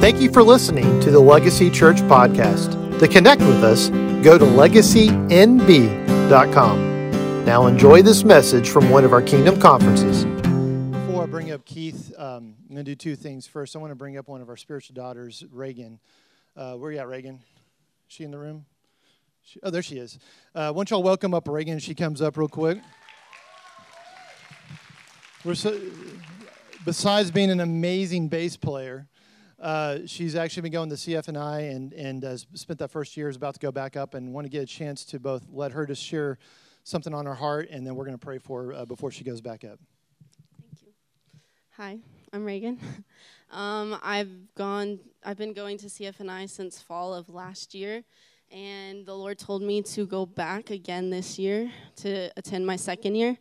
Thank you for listening to the Legacy Church podcast. To connect with us, go to legacynb.com. Now enjoy this message from one of our Kingdom conferences. Before I bring up Keith, um, I'm going to do two things. First, I want to bring up one of our spiritual daughters, Reagan. Uh, where are you at, Reagan? Is she in the room? She, oh, there she is. Uh, why y'all welcome up Reagan? She comes up real quick. We're so, besides being an amazing bass player, uh, she's actually been going to CFNI and, and uh, spent that first year, is about to go back up, and want to get a chance to both let her to share something on her heart, and then we're going to pray for her uh, before she goes back up. Thank you. Hi, I'm Reagan. um, I've gone, I've been going to CFNI since fall of last year, and the Lord told me to go back again this year to attend my second year.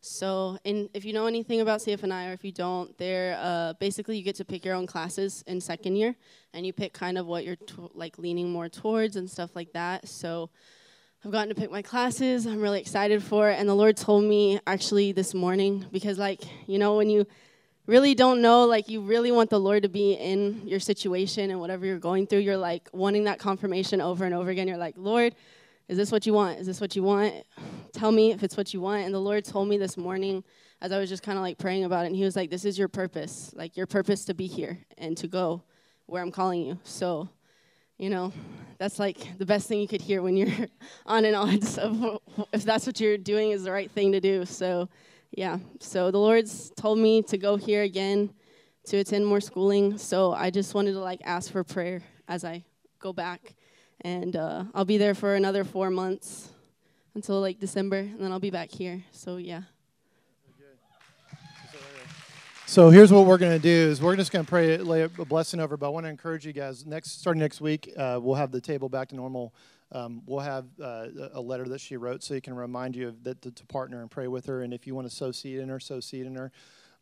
So, in, if you know anything about CFNI or if you don't, they're uh, basically you get to pick your own classes in second year, and you pick kind of what you're like leaning more towards and stuff like that. So, I've gotten to pick my classes. I'm really excited for it, and the Lord told me actually this morning because, like, you know, when you really don't know, like, you really want the Lord to be in your situation and whatever you're going through, you're like wanting that confirmation over and over again. You're like, Lord is this what you want? Is this what you want? Tell me if it's what you want. And the Lord told me this morning as I was just kind of like praying about it, and He was like, This is your purpose, like your purpose to be here and to go where I'm calling you. So, you know, that's like the best thing you could hear when you're on and on. So, if that's what you're doing, is the right thing to do. So, yeah. So, the Lord's told me to go here again to attend more schooling. So, I just wanted to like ask for prayer as I go back and uh, I'll be there for another four months until like December, and then I'll be back here. So yeah. So here's what we're going to do: is we're just going to pray, lay a blessing over. But I want to encourage you guys. Next, starting next week, uh, we'll have the table back to normal. Um, we'll have uh, a letter that she wrote, so you can remind you of that to, to partner and pray with her. And if you want to sow seed in her, sow seed in her.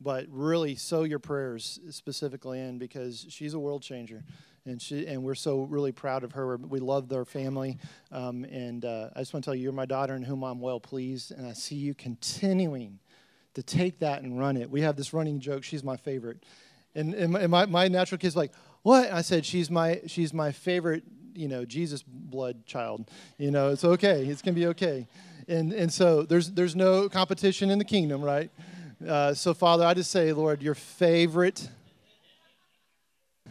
But really, sow your prayers specifically in because she's a world changer and she and we're so really proud of her. We love their family, um, and uh, I just want to tell you, you're my daughter, in whom I'm well pleased, and I see you continuing to take that and run it. We have this running joke. She's my favorite, and, and my, my natural kid's like, "What?" I said, "She's my she's my favorite." You know, Jesus blood child. You know, it's okay. It's gonna be okay. And and so there's there's no competition in the kingdom, right? Uh, so Father, I just say, Lord, your favorite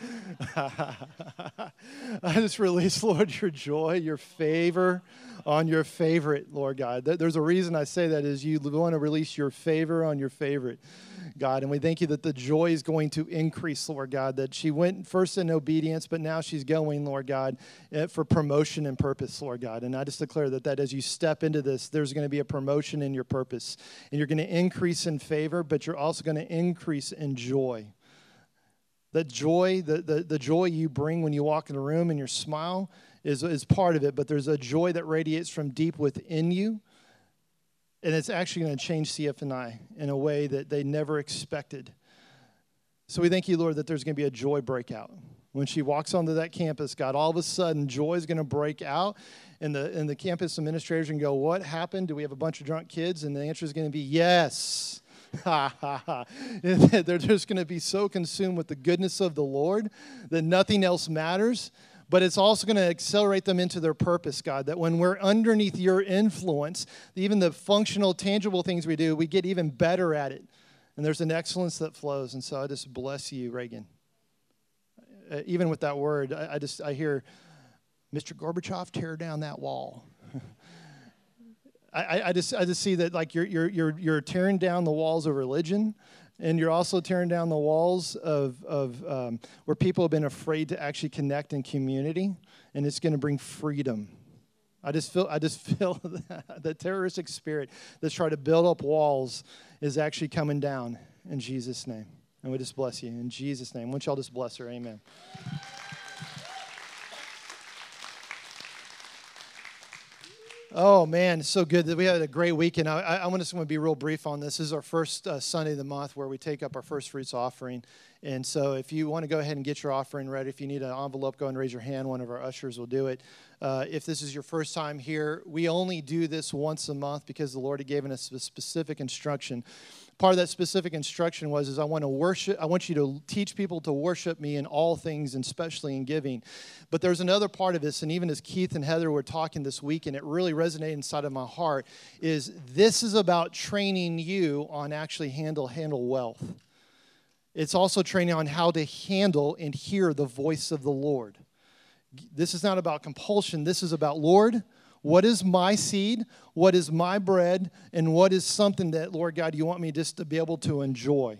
I just release, Lord, your joy, your favor on your favorite, Lord God. There's a reason I say that is you want to release your favor on your favorite, God. And we thank you that the joy is going to increase, Lord God, that she went first in obedience, but now she's going, Lord God, eh, for promotion and purpose, Lord God. And I just declare that, that as you step into this, there's going to be a promotion in your purpose. And you're going to increase in favor, but you're also going to increase in joy. The joy, the, the, the joy you bring when you walk in the room and your smile is, is part of it, but there's a joy that radiates from deep within you. And it's actually going to change CFNI in a way that they never expected. So we thank you, Lord, that there's going to be a joy breakout. When she walks onto that campus, God, all of a sudden joy is going to break out. And the, and the campus administrators can go, What happened? Do we have a bunch of drunk kids? And the answer is going to be yes. They're just going to be so consumed with the goodness of the Lord that nothing else matters. But it's also going to accelerate them into their purpose, God. That when we're underneath your influence, even the functional, tangible things we do, we get even better at it. And there's an excellence that flows. And so I just bless you, Reagan. Uh, even with that word, I, I just I hear, Mr. Gorbachev, tear down that wall. I, I, just I just see that like you're you're you're you're tearing down the walls of religion, and you're also tearing down the walls of of um, where people have been afraid to actually connect in community, and it's going to bring freedom. I just feel I just feel the terroristic spirit that's trying to build up walls is actually coming down in Jesus' name, and we just bless you in Jesus' name. Won't y'all just bless her? Amen. Oh man, so good that we had a great weekend. I, I, want to want to be real brief on this. This is our first uh, Sunday of the month where we take up our first fruits offering, and so if you want to go ahead and get your offering ready, if you need an envelope, go and raise your hand. One of our ushers will do it. Uh, if this is your first time here, we only do this once a month because the Lord had given us a specific instruction. Part of that specific instruction was is I want to worship I want you to teach people to worship me in all things and especially in giving. But there's another part of this and even as Keith and Heather were talking this week and it really resonated inside of my heart is this is about training you on actually handle handle wealth. It's also training on how to handle and hear the voice of the Lord. This is not about compulsion. This is about, Lord, what is my seed? What is my bread? And what is something that, Lord God, you want me just to be able to enjoy?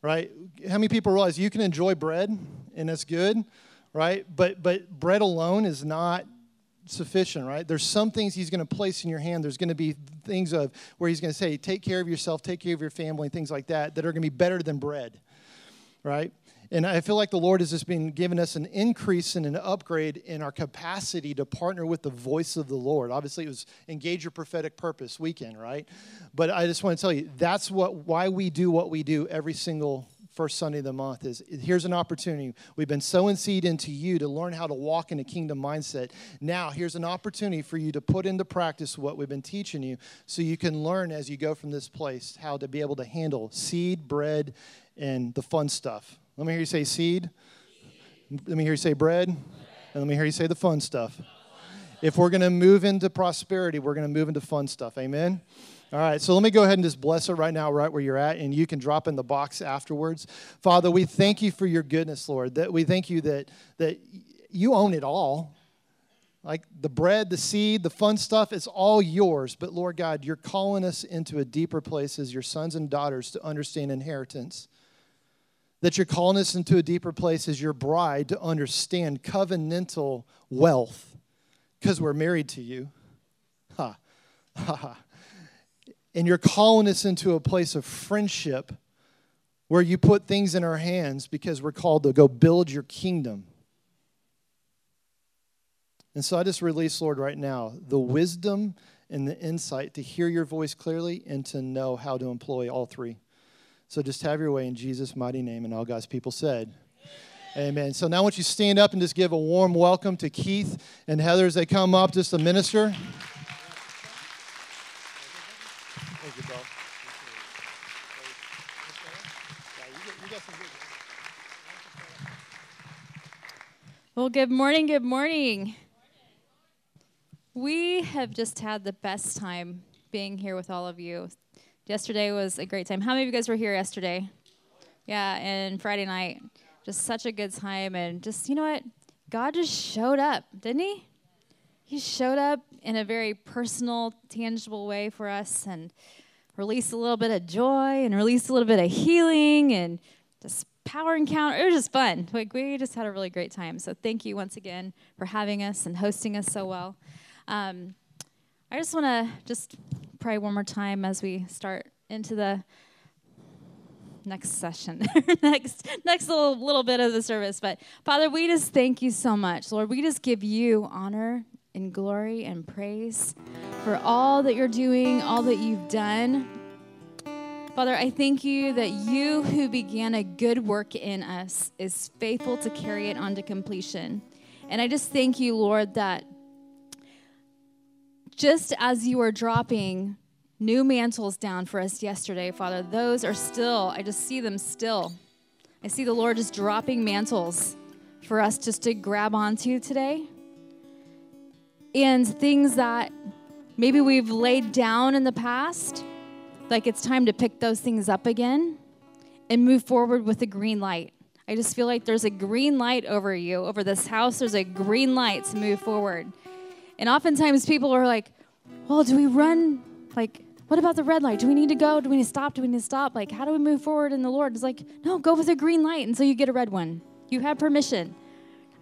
Right? How many people realize you can enjoy bread and that's good, right? But but bread alone is not sufficient, right? There's some things he's going to place in your hand. There's going to be things of where he's going to say, take care of yourself, take care of your family, and things like that that are going to be better than bread, right? And I feel like the Lord has just been giving us an increase and an upgrade in our capacity to partner with the voice of the Lord. Obviously, it was Engage Your Prophetic Purpose weekend, right? But I just want to tell you that's what why we do what we do every single first Sunday of the month is here's an opportunity. We've been sowing seed into you to learn how to walk in a kingdom mindset. Now, here's an opportunity for you to put into practice what we've been teaching you so you can learn as you go from this place how to be able to handle seed, bread, and the fun stuff. Let me hear you say seed. Let me hear you say bread. And let me hear you say the fun stuff. If we're going to move into prosperity, we're going to move into fun stuff. Amen. All right, so let me go ahead and just bless it right now, right where you're at, and you can drop in the box afterwards. Father, we thank you for your goodness, Lord. That we thank you that that you own it all. Like the bread, the seed, the fun stuff, it's all yours. But Lord God, you're calling us into a deeper place as your sons and daughters to understand inheritance that you're calling us into a deeper place as your bride to understand covenantal wealth because we're married to you. Ha, ha, ha. And you're calling us into a place of friendship where you put things in our hands because we're called to go build your kingdom. And so I just release, Lord, right now, the wisdom and the insight to hear your voice clearly and to know how to employ all three. So just have your way in Jesus' mighty name. And all God's people said, Amen. Amen. So now I want you to stand up and just give a warm welcome to Keith and Heather as they come up just to minister. Well, good morning, good morning. We have just had the best time being here with all of you. Yesterday was a great time. How many of you guys were here yesterday? Yeah, and Friday night. Just such a good time. And just, you know what? God just showed up, didn't He? He showed up in a very personal, tangible way for us and released a little bit of joy and released a little bit of healing and just power encounter. It was just fun. Like we just had a really great time. So thank you once again for having us and hosting us so well. Um, I just want to just pray one more time as we start into the next session, next next little little bit of the service. But Father, we just thank you so much, Lord. We just give you honor and glory and praise for all that you're doing, all that you've done. Father, I thank you that you who began a good work in us is faithful to carry it on to completion. And I just thank you, Lord, that just as you are dropping new mantles down for us yesterday, Father, those are still, I just see them still. I see the Lord just dropping mantles for us just to grab onto today. And things that maybe we've laid down in the past, like it's time to pick those things up again and move forward with a green light. I just feel like there's a green light over you, over this house. There's a green light to move forward. And oftentimes people are like, well, do we run? Like, what about the red light? Do we need to go? Do we need to stop? Do we need to stop? Like, how do we move forward in the Lord? It's like, no, go with a green light until you get a red one. You have permission.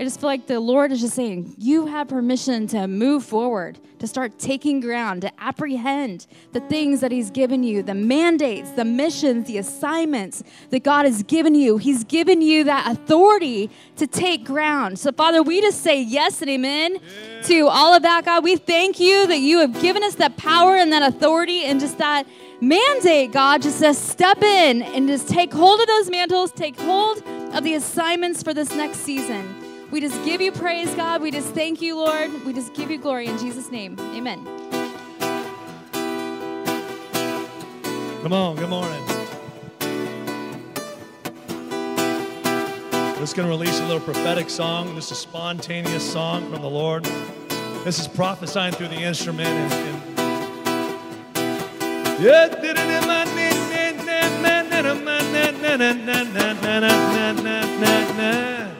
I just feel like the Lord is just saying, you have permission to move forward, to start taking ground, to apprehend the things that He's given you, the mandates, the missions, the assignments that God has given you. He's given you that authority to take ground. So, Father, we just say yes and amen yeah. to all of that, God. We thank you that you have given us that power and that authority and just that mandate, God, just to step in and just take hold of those mantles, take hold of the assignments for this next season. We just give you praise, God. We just thank you, Lord. We just give you glory in Jesus' name. Amen. Come on, good morning. We're just going to release a little prophetic song, just a spontaneous song from the Lord. This is prophesying through the instrument. And, and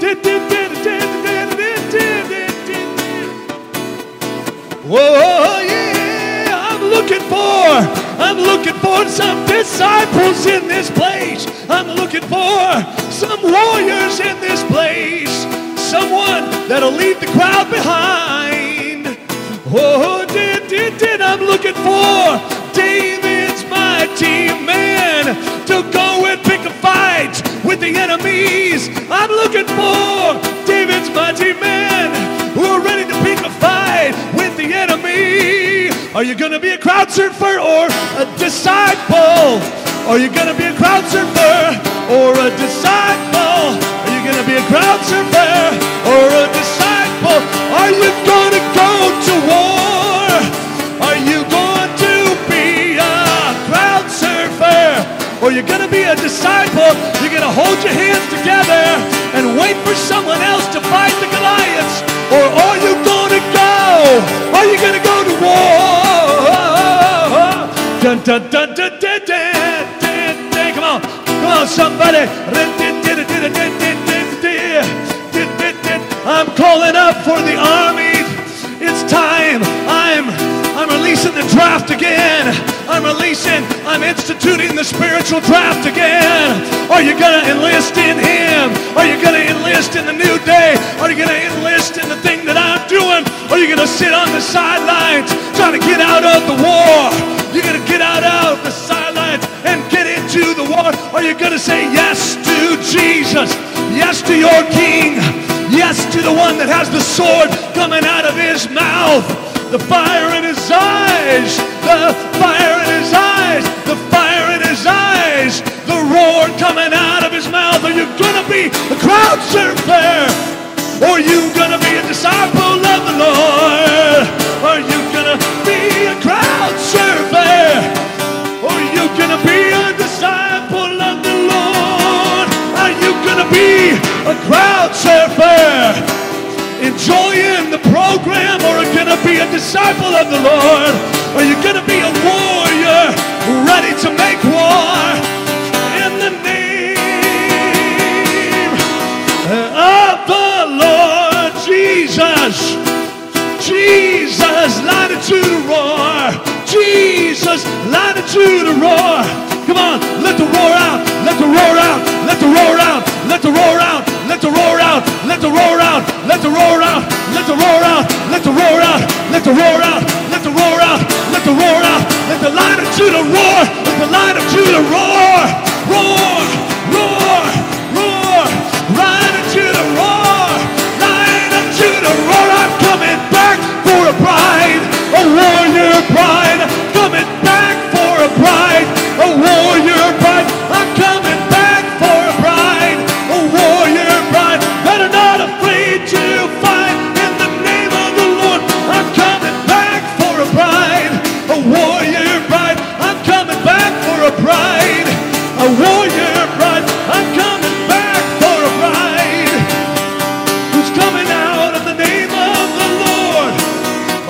did, did, did. Looking for some disciples in this place. I'm looking for some warriors in this place. Someone that'll leave the crowd behind. Oh, did, did, did, I'm looking for David's mighty man to go and pick a fight with the enemies. I'm looking for David's mighty men who are ready to pick a fight with the enemy. Are you going to be a crowd surfer or a disciple? Are you going to be a crowd surfer or a disciple? Are you going to be a crowd surfer or a disciple? Are you going to go to war? Are you going to be a crowd surfer? Or you're going to be a disciple? You're going to hold your hands together and wait for someone else to fight the Goliaths? Or are you going Are you to go to war? Dun, dun, dun, dun, dun, dun, dun, dun. Come on, come on, somebody. I'm calling up for the army. It's time. Releasing the draft again. I'm releasing, I'm instituting the spiritual draft again. Are you going to enlist in Him? Are you going to enlist in the new day? Are you going to enlist in the thing that I'm doing? Are you going to sit on the sidelines trying to get out of the war? You're going to get out of the sidelines and get into the war? Are you going to say yes to Jesus? Yes to your King? Yes to the one that has the sword coming out of his mouth? The fire in his eyes, the fire in his eyes, the fire in his eyes, the roar coming out of his mouth. Are you gonna be a crowd surfer? Or are you gonna be a disciple of the Lord? Are you gonna be a crowd surfer? Or are you gonna be a disciple of the Lord? Are you gonna be a crowd surfer? Enjoying the program or are you going to be a disciple of the Lord? Are you going to be a warrior ready to make war in the name uh, of the Lord Jesus? Jesus, latitude to roar. Jesus, latitude to roar. Come on, let the roar out, let the roar out, let the roar out, let the roar out, let the roar out, let the roar out, let the roar out, let the roar out, let the roar out, let the roar out, let the roar out, let the roar out, let the lion of Judah roar, let the lion of Judah roar, roar, roar, roar, lion of Judah roar, lion of Judah roar. I'm coming back for a bride, a warrior bride, coming back for a bride, a warrior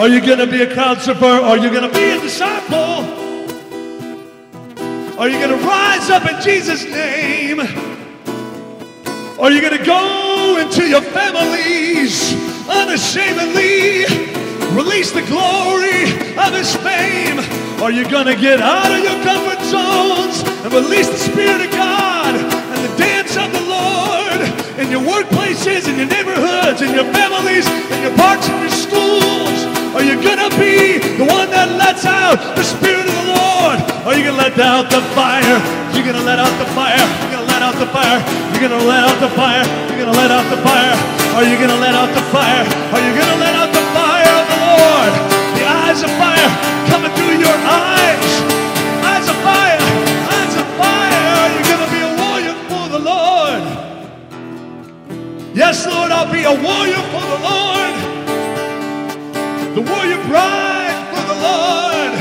Are you going to be a crowd surfer? Are you going to be a disciple? Are you going to rise up in Jesus' name? Are you going to go into your families unashamedly? Release the glory of His fame. Are you going to get out of your comfort zones and release the Spirit of God and the dance of the Lord in your workplaces, in your neighborhoods, in your families, in your parks, in your schools? Are you going to be the one that lets out the Spirit of the Lord? Are you going to let out the fire? You're going to let out the fire. You're going to let out the fire. You're going to let out the fire. You're going to let out the fire. Are you going to let out the fire? Are you going to let out the fire of the Lord? The eyes of fire coming through your eyes. Eyes of fire. Eyes of fire. Are you going to be a warrior for the Lord? Yes, Lord, I'll be a warrior for the Lord. The warrior bride for the Lord.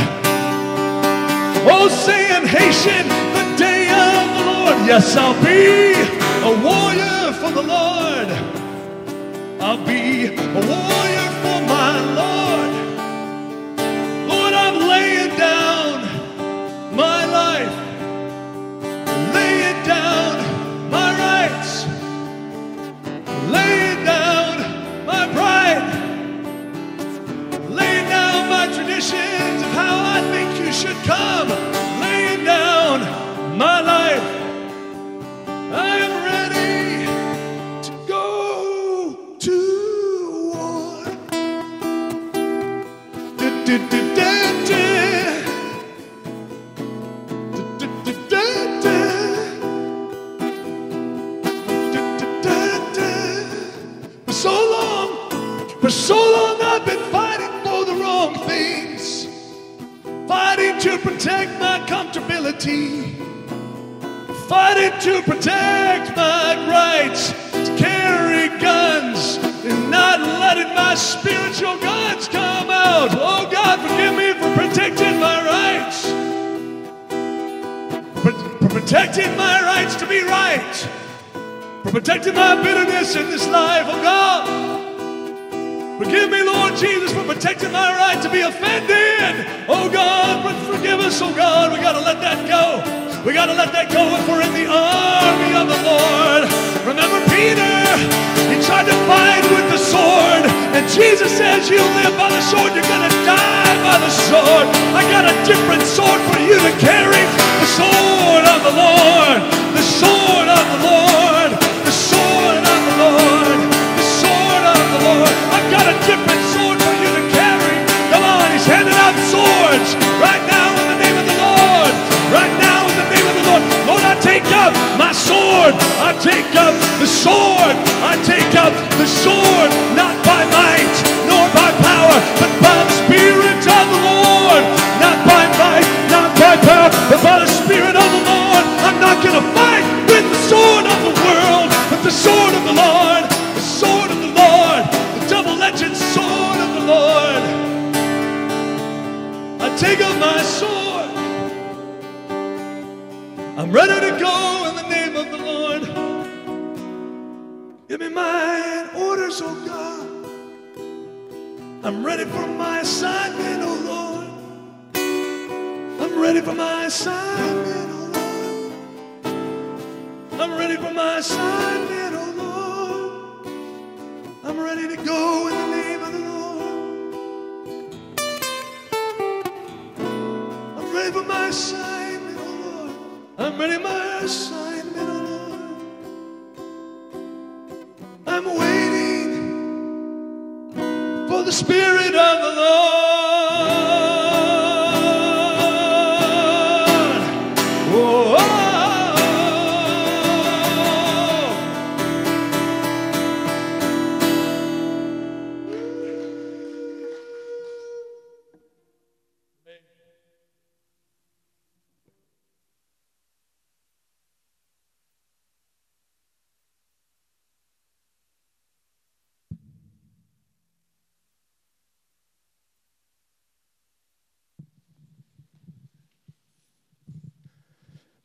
Oh, saying, hasten the day of the Lord. Yes, I'll be a warrior for the Lord. I'll be a warrior protect my comfortability fighting to protect my rights to carry guns and not letting my spiritual guns come out. Oh God, forgive me for protecting my rights, for, for protecting my rights to be right, for protecting my bitterness in this life. Oh God. Forgive me, Lord Jesus, for protecting my right to be offended. Oh God, forgive us, oh God. We gotta let that go. We gotta let that go if we're in the army of the Lord. Remember Peter? He tried to fight with the sword, and Jesus says, You live by the sword, you're gonna die by the sword. I got a different sword for you to carry. The sword of the Lord. The sword of the Lord. The sword of the Lord. The sword of the Lord. Got a different sword for you to carry. Come on, he's handing out swords right now in the name of the Lord. Right now in the name of the Lord. Lord, I take up my sword. I take up the sword. I take up the sword, not by might nor by power, but by the Spirit of the Lord. Not by might, not by power, but by the Spirit of the Lord. I'm not going to fight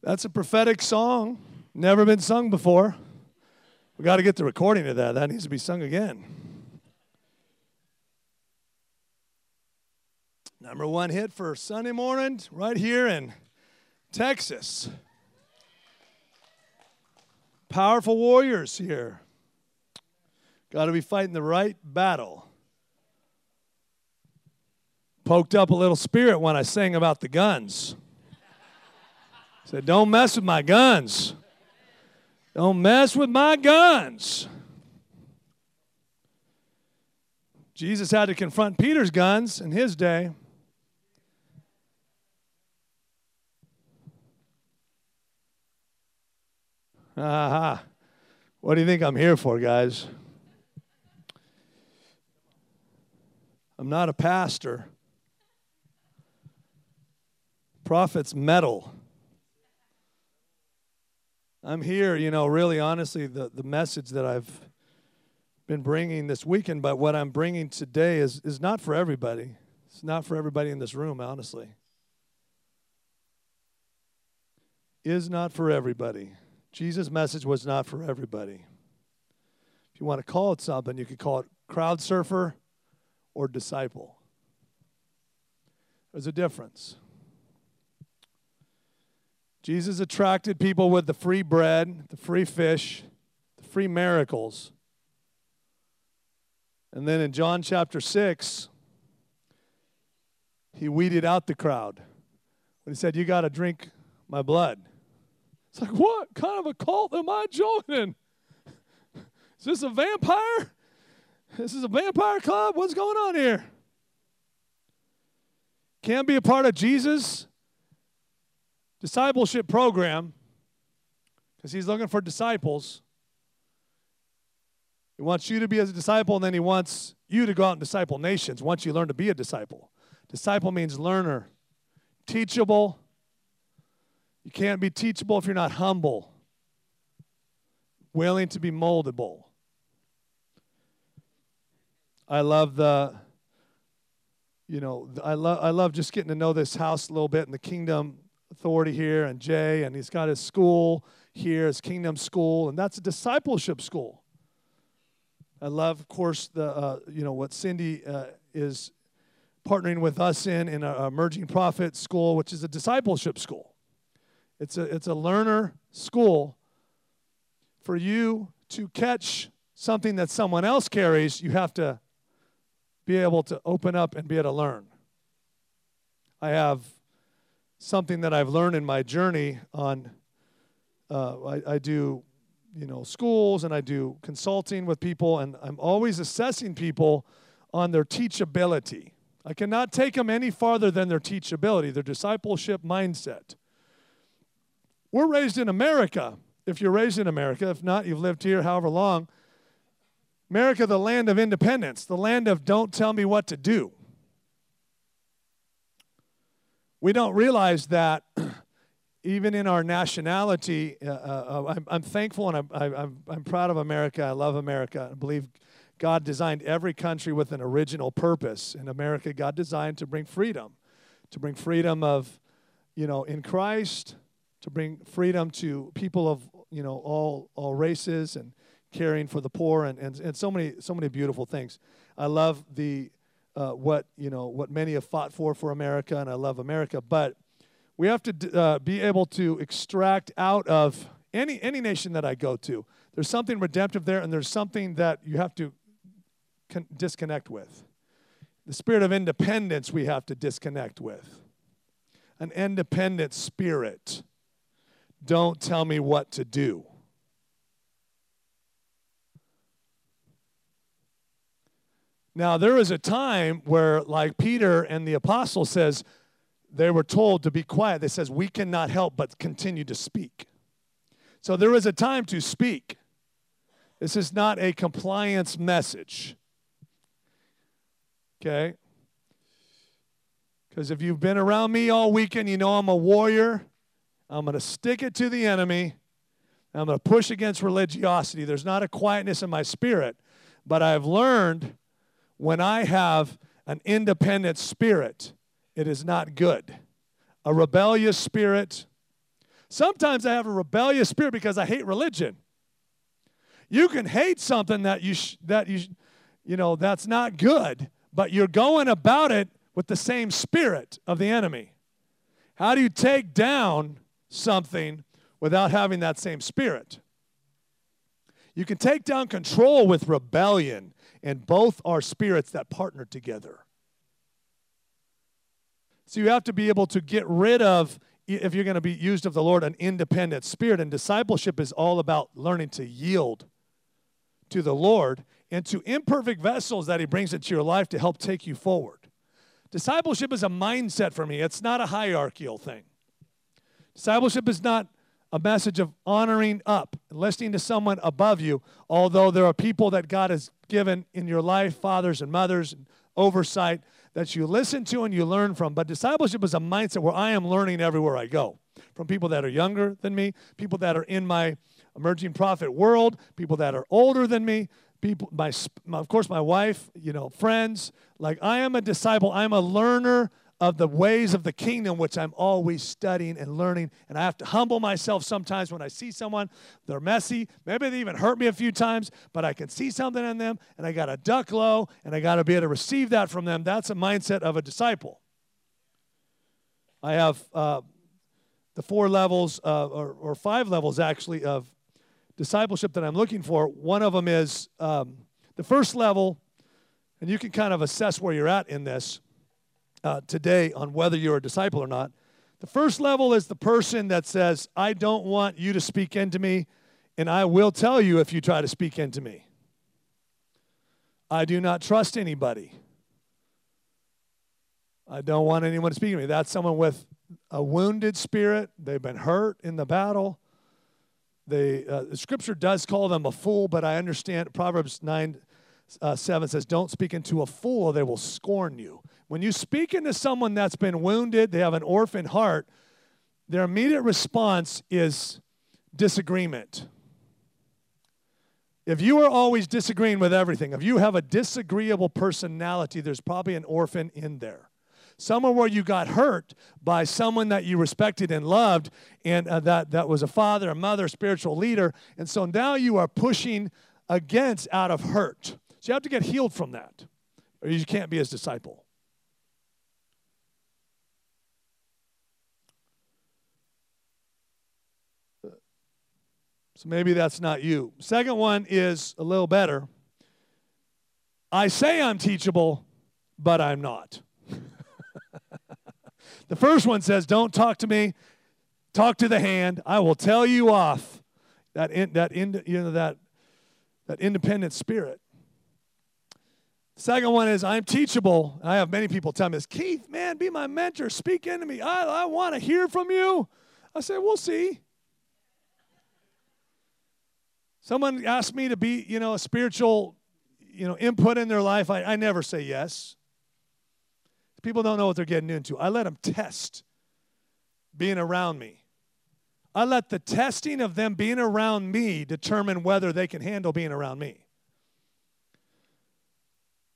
That's a prophetic song, never been sung before. We got to get the recording of that. That needs to be sung again. Number one hit for Sunday morning right here in Texas. powerful warriors here. Got to be fighting the right battle. Poked up a little spirit when I sang about the guns. Said, Don't mess with my guns. Don't mess with my guns. Jesus had to confront Peter's guns in his day. Aha. What do you think I'm here for, guys? I'm not a pastor. Prophets meddle. I'm here, you know, really honestly, the, the message that I've been bringing this weekend, but what I'm bringing today is, is not for everybody. It's not for everybody in this room, honestly. Is not for everybody. Jesus' message was not for everybody. If you want to call it something, you could call it crowd surfer or disciple. There's a difference. Jesus attracted people with the free bread, the free fish, the free miracles. And then in John chapter 6, he weeded out the crowd when he said, You got to drink my blood. It's like, what kind of a cult am I joining? Is this a vampire? This is a vampire club? What's going on here? Can't be a part of Jesus' discipleship program because he's looking for disciples. He wants you to be as a disciple, and then he wants you to go out and disciple nations once you learn to be a disciple. Disciple means learner, teachable, you can't be teachable if you're not humble, willing to be moldable. I love the, you know, I love I love just getting to know this house a little bit and the kingdom authority here and Jay and he's got his school here, his kingdom school, and that's a discipleship school. I love, of course, the uh, you know what Cindy uh, is partnering with us in in a emerging prophet school, which is a discipleship school. It's a, it's a learner school. For you to catch something that someone else carries, you have to be able to open up and be able to learn. I have something that I've learned in my journey on, uh, I, I do, you know, schools and I do consulting with people, and I'm always assessing people on their teachability. I cannot take them any farther than their teachability, their discipleship mindset. We're raised in America. If you're raised in America, if not, you've lived here however long. America, the land of independence, the land of don't tell me what to do. We don't realize that even in our nationality, uh, uh, I'm, I'm, thankful and I'm, I'm, I'm proud of America. I love America. I believe God designed every country with an original purpose. In America, God designed to bring freedom, to bring freedom of, you know, in Christ, to bring freedom to people of you know all all races and caring for the poor and, and, and so many so many beautiful things. I love the uh, what you know what many have fought for for America, and I love America. But we have to uh, be able to extract out of any any nation that I go to. There's something redemptive there, and there's something that you have to con- disconnect with. The spirit of independence we have to disconnect with. An independent spirit don't tell me what to do. Now, there was a time where, like Peter and the apostle says, they were told to be quiet. They says, we cannot help but continue to speak. So there is a time to speak. This is not a compliance message. Okay? Because if you've been around me all weekend, you know I'm a warrior. I'm going to stick it to the enemy. I'm going to push against religiosity. There's not a quietness in my spirit, but I've learned when I have an independent spirit, it is not good. A rebellious spirit. Sometimes I have a rebellious spirit because I hate religion. You can hate something that you sh- that you you know that's not good, but you're going about it with the same spirit of the enemy. How do you take down something without having that same spirit. You can take down control with rebellion, and both are spirits that partner together. So you have to be able to get rid of, if you're going to be used of the Lord, an independent spirit. And discipleship is all about learning to yield to the Lord and to imperfect vessels that He brings into your life to help take you forward. Discipleship is a mindset for me, it's not a hierarchical thing. Discipleship is not a message of honoring up, listening to someone above you, although there are people that God has given in your life, fathers and mothers, and oversight that you listen to and you learn from. But discipleship is a mindset where I am learning everywhere I go from people that are younger than me, people that are in my emerging prophet world, people that are older than me, people my of course my wife, you know, friends. Like I am a disciple, I'm a learner of the ways of the kingdom, which I'm always studying and learning. And I have to humble myself sometimes when I see someone, they're messy. Maybe they even hurt me a few times, but I can see something in them and I got to duck low and I got to be able to receive that from them. That's a mindset of a disciple. I have uh, the four levels, uh, or, or, five levels actually, of discipleship that I'm looking for. One of them is um, the first level, and you can kind of assess where you're at in this uh, today on whether you're a disciple or not. The first level is the person that says, I don't want you to speak into me, and I will tell you if you try to speak into me. I do not trust anybody. I don't want anyone to speak to me. That's someone with a wounded spirit. They've been hurt in the battle. They, uh, the scripture does call them a fool, but I understand Proverbs 9 uh, 7 says, Don't speak into a fool, they will scorn you. When you speak into someone that's been wounded, they have an orphan heart, their immediate response is disagreement. If you are always disagreeing with everything, if you have a disagreeable personality, there's probably an orphan in there. Somewhere where you got hurt by someone that you respected and loved, and uh, that, that was a father, a mother, spiritual leader. And so now you are pushing against out of hurt. So you have to get healed from that, or you can't be his disciple. So maybe that's not you. Second one is a little better. I say I'm teachable, but I'm not. the first one says, Don't talk to me, talk to the hand. I will tell you off. That, in, that, in, you know, that, that independent spirit. Second one is I'm teachable. I have many people tell me this Keith, man, be my mentor. Speak into me. I, I want to hear from you. I say, we'll see. Someone asked me to be, you know, a spiritual, you know, input in their life. I, I never say yes. People don't know what they're getting into. I let them test being around me. I let the testing of them being around me determine whether they can handle being around me.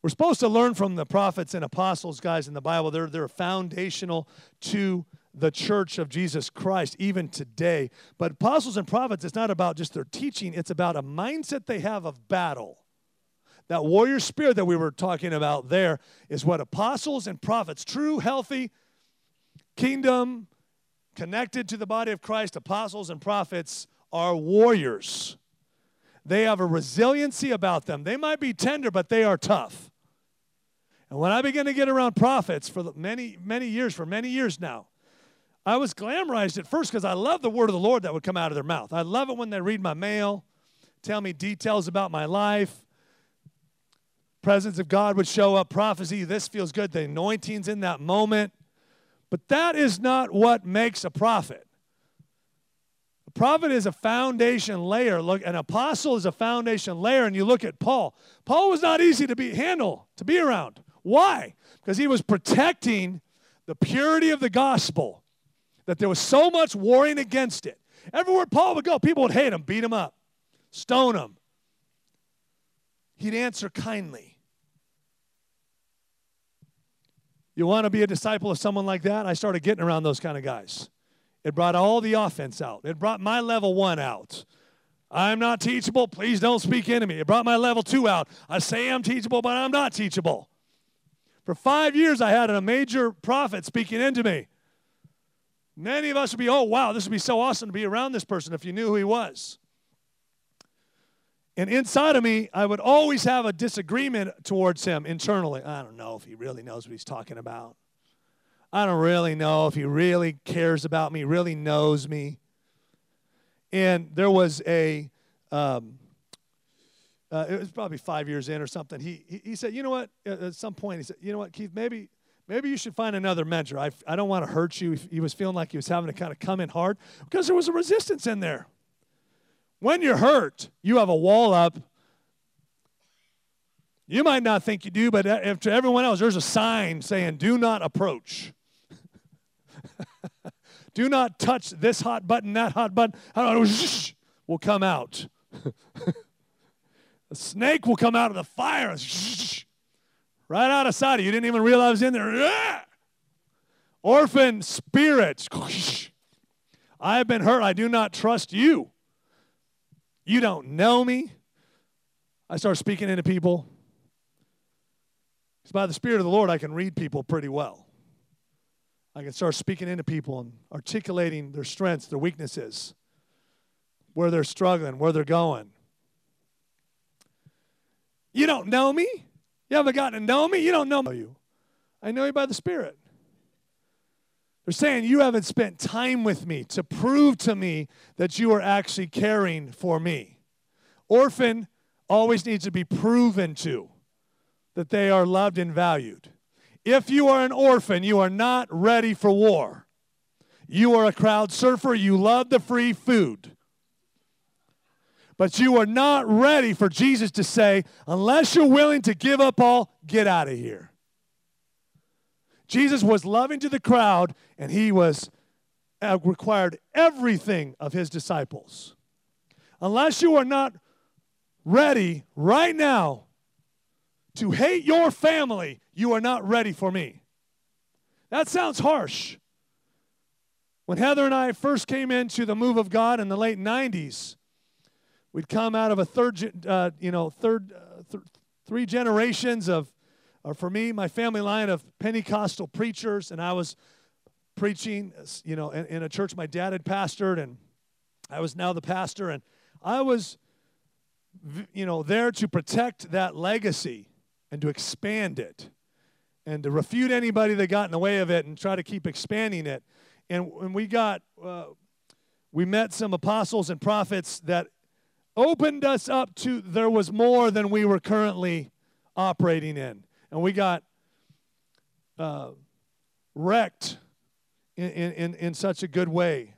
We're supposed to learn from the prophets and apostles, guys, in the Bible. They're, they're foundational to the church of Jesus Christ, even today. But apostles and prophets, it's not about just their teaching, it's about a mindset they have of battle. That warrior spirit that we were talking about there is what apostles and prophets, true, healthy, kingdom, connected to the body of Christ, apostles and prophets are warriors. They have a resiliency about them. They might be tender, but they are tough. And when I began to get around prophets for many, many years, for many years now, I was glamorized at first because I love the word of the Lord that would come out of their mouth. I love it when they read my mail, tell me details about my life. Presence of God would show up, prophecy, this feels good, the anointing's in that moment. But that is not what makes a prophet. A prophet is a foundation layer. Look, an apostle is a foundation layer, and you look at Paul. Paul was not easy to be handle, to be around. Why? Because he was protecting the purity of the gospel, that there was so much warring against it. Everywhere Paul would go, people would hate him, beat him up, stone him. He'd answer kindly. You want to be a disciple of someone like that? I started getting around those kind of guys. It brought all the offense out. It brought my level one out. I'm not teachable. Please don't speak into me. It brought my level two out. I say I'm teachable, but I'm not teachable. For five years, I had a major prophet speaking into me. Many of us would be, oh, wow, this would be so awesome to be around this person if you knew who he was. And inside of me, I would always have a disagreement towards him internally. I don't know if he really knows what he's talking about. I don't really know if he really cares about me, really knows me. And there was a, um, uh, it was probably five years in or something. He, he, he said, you know what? At some point, he said, you know what, Keith, maybe maybe you should find another mentor. I, I don't want to hurt you. He was feeling like he was having to kind of come in hard because there was a resistance in there. When you're hurt, you have a wall up. You might not think you do, but if to everyone else, there's a sign saying, do not approach. do not touch this hot button, that hot button. I don't know, will come out. a snake will come out of the fire. Right out of sight. You didn't even realize was in there. Orphan spirits. I have been hurt. I do not trust you. You don't know me. I start speaking into people. Because by the Spirit of the Lord, I can read people pretty well. I can start speaking into people and articulating their strengths, their weaknesses, where they're struggling, where they're going. You don't know me. You haven't gotten to know me. You don't know me. you. I know you by the Spirit. They're saying you haven't spent time with me to prove to me that you are actually caring for me. Orphan always needs to be proven to that they are loved and valued. If you are an orphan, you are not ready for war. You are a crowd surfer, you love the free food. But you are not ready for Jesus to say, unless you're willing to give up all, get out of here. Jesus was loving to the crowd, and he was uh, required everything of his disciples. Unless you are not ready right now to hate your family, you are not ready for me. That sounds harsh. When Heather and I first came into the move of God in the late 90s, we'd come out of a third, uh, you know, third, uh, th- three generations of or for me, my family line of Pentecostal preachers, and I was preaching, you know, in, in, a church my dad had pastored, and I was now the pastor, and I was, you know, there to protect that legacy and to expand it, and to refute anybody that got in the way of it, and try to keep expanding it. And when we got, uh, we met some apostles and prophets that opened us up to there was more than we were currently operating in and we got uh, wrecked in, in, in such a good way,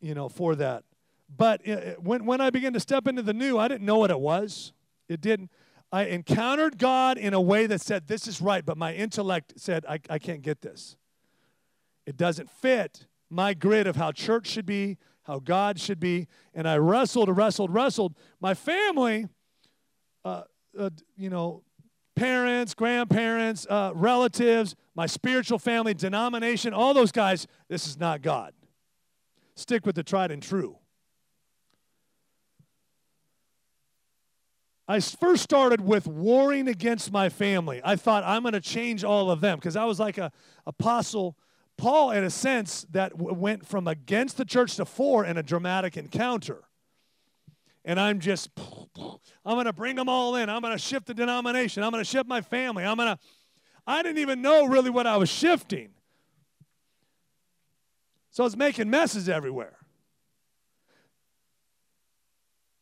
you know, for that. But it, when, when I began to step into the new, I didn't know what it was. It didn't. I encountered God in a way that said, This is right, but my intellect said, I, I can't get this. It doesn't fit my grid of how church should be, how God should be. And I wrestled, wrestled, wrestled. My family, uh, uh, you know, parents, grandparents, uh, relatives, my spiritual family, denomination, all those guys, this is not God. Stick with the tried and true. I first started with warring against my family. I thought I'm going to change all of them because I was like a apostle Paul in a sense that w- went from against the church to for in a dramatic encounter and I'm just, I'm going to bring them all in. I'm going to shift the denomination. I'm going to shift my family. I'm going to, I didn't even know really what I was shifting. So I was making messes everywhere.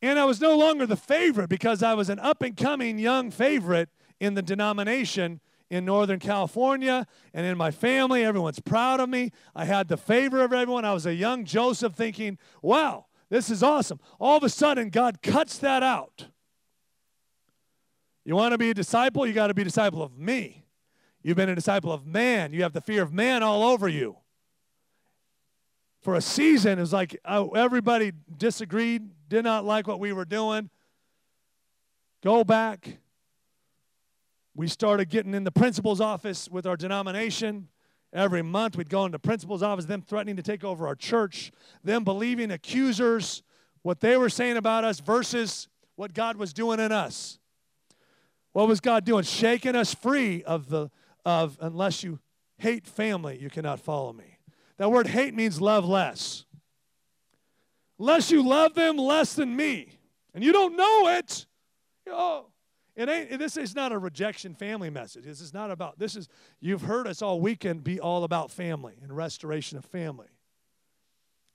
And I was no longer the favorite because I was an up and coming young favorite in the denomination in Northern California and in my family. Everyone's proud of me. I had the favor of everyone. I was a young Joseph thinking, wow, this is awesome. All of a sudden, God cuts that out. You want to be a disciple? You got to be a disciple of me. You've been a disciple of man. You have the fear of man all over you. For a season, it was like oh, everybody disagreed, did not like what we were doing. Go back. We started getting in the principal's office with our denomination. Every month we'd go into principal's office, them threatening to take over our church, them believing accusers, what they were saying about us versus what God was doing in us. What was God doing? Shaking us free of the of unless you hate family, you cannot follow me. That word hate means love less. Unless you love them less than me, and you don't know it, oh, it ain't. This is not a rejection family message. This is not about. This is you've heard us all weekend be all about family and restoration of family,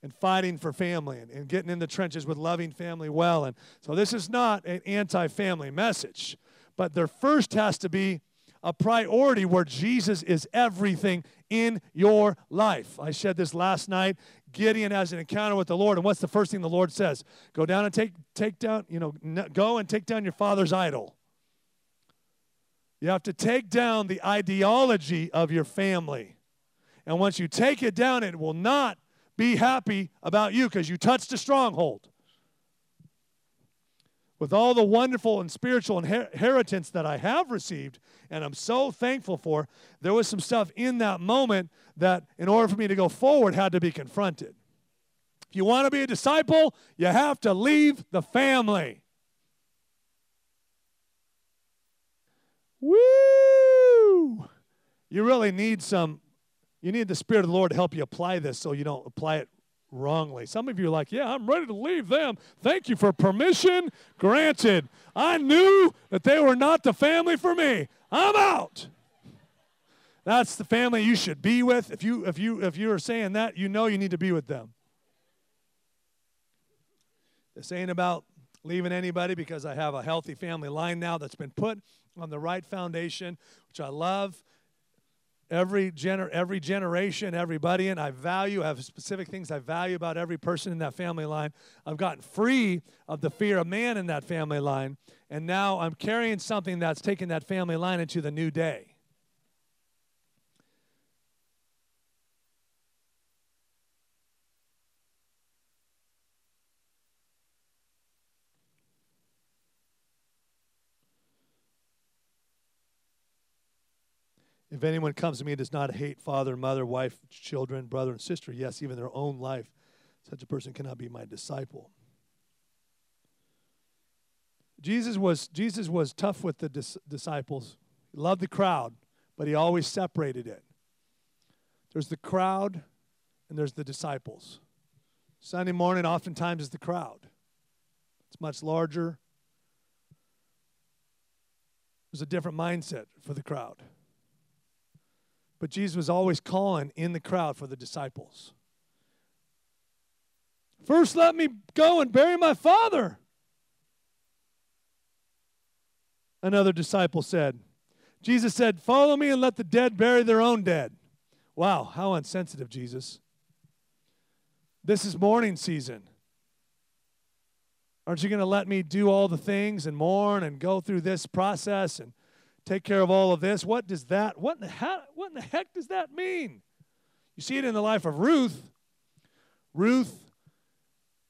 and fighting for family and, and getting in the trenches with loving family well. And so this is not an anti-family message, but there first has to be a priority where Jesus is everything in your life. I said this last night. Gideon has an encounter with the Lord, and what's the first thing the Lord says? Go down and take take down, you know, go and take down your father's idol. You have to take down the ideology of your family. And once you take it down, it will not be happy about you because you touched a stronghold. With all the wonderful and spiritual inheritance that I have received, and I'm so thankful for, there was some stuff in that moment that, in order for me to go forward, had to be confronted. If you want to be a disciple, you have to leave the family. Woo! You really need some, you need the Spirit of the Lord to help you apply this so you don't apply it wrongly. Some of you are like, yeah, I'm ready to leave them. Thank you for permission granted. I knew that they were not the family for me. I'm out. That's the family you should be with. If you if you if you are saying that, you know you need to be with them. This ain't about leaving anybody because I have a healthy family line now that's been put on the right foundation, which I love. Every, gener- every generation, everybody, and I value, I have specific things I value about every person in that family line. I've gotten free of the fear of man in that family line, and now I'm carrying something that's taking that family line into the new day. If anyone comes to me and does not hate father, mother, wife, children, brother, and sister, yes, even their own life, such a person cannot be my disciple. Jesus was, Jesus was tough with the dis- disciples. He loved the crowd, but he always separated it. There's the crowd and there's the disciples. Sunday morning, oftentimes, is the crowd. It's much larger. There's a different mindset for the crowd. But Jesus was always calling in the crowd for the disciples. First, let me go and bury my father. Another disciple said. Jesus said, Follow me and let the dead bury their own dead. Wow, how insensitive, Jesus. This is mourning season. Aren't you going to let me do all the things and mourn and go through this process and take care of all of this. What does that, what in the heck, what in the heck does that mean? You see it in the life of Ruth. Ruth,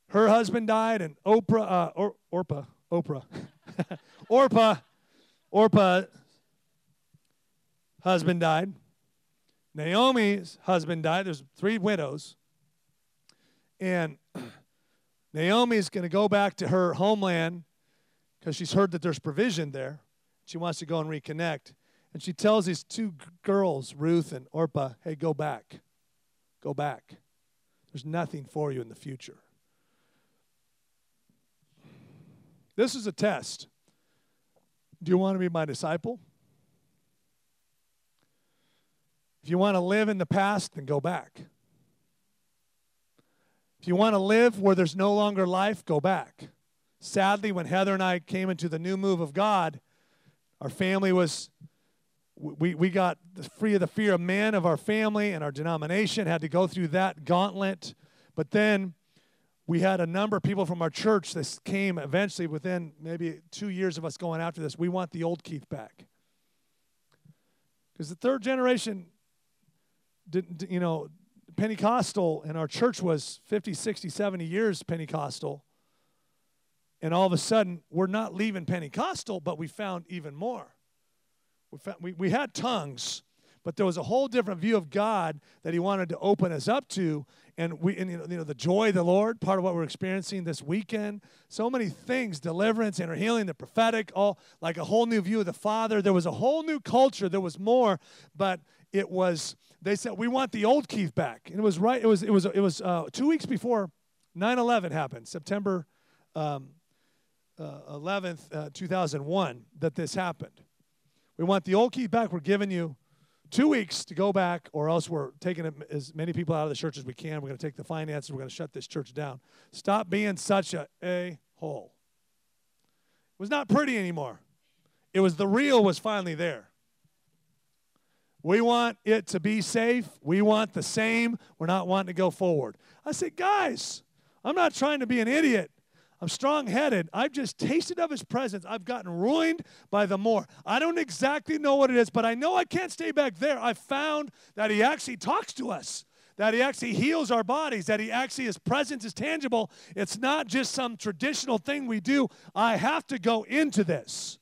her husband died, and Oprah, uh, or, Orpah, Oprah, Orpah, Orpah, husband died. Naomi's husband died. There's three widows. And Naomi's going to go back to her homeland because she's heard that there's provision there. She wants to go and reconnect. And she tells these two girls, Ruth and Orpah, hey, go back. Go back. There's nothing for you in the future. This is a test. Do you want to be my disciple? If you want to live in the past, then go back. If you want to live where there's no longer life, go back. Sadly, when Heather and I came into the new move of God, our family was, we, we got free of the fear of man of our family and our denomination, had to go through that gauntlet. But then we had a number of people from our church that came eventually within maybe two years of us going after this. We want the old Keith back. Because the third generation, didn't, you know, Pentecostal, and our church was 50, 60, 70 years Pentecostal. And all of a sudden, we're not leaving Pentecostal, but we found even more. We, found, we, we had tongues, but there was a whole different view of God that He wanted to open us up to. And, we, and, you, know, you know, the joy of the Lord, part of what we're experiencing this weekend. So many things deliverance, inner healing, the prophetic, all like a whole new view of the Father. There was a whole new culture. There was more, but it was, they said, we want the old Keith back. And it was right, it was, it was, it was uh, two weeks before 9 11 happened, September. Um, uh, 11th, uh, 2001, that this happened. We want the old Keith back. We're giving you two weeks to go back, or else we're taking as many people out of the church as we can. We're going to take the finances. We're going to shut this church down. Stop being such a a hole. It was not pretty anymore. It was the real was finally there. We want it to be safe. We want the same. We're not wanting to go forward. I said, guys, I'm not trying to be an idiot. I'm strong headed. I've just tasted of his presence. I've gotten ruined by the more. I don't exactly know what it is, but I know I can't stay back there. I found that he actually talks to us, that he actually heals our bodies, that he actually, his presence is tangible. It's not just some traditional thing we do. I have to go into this.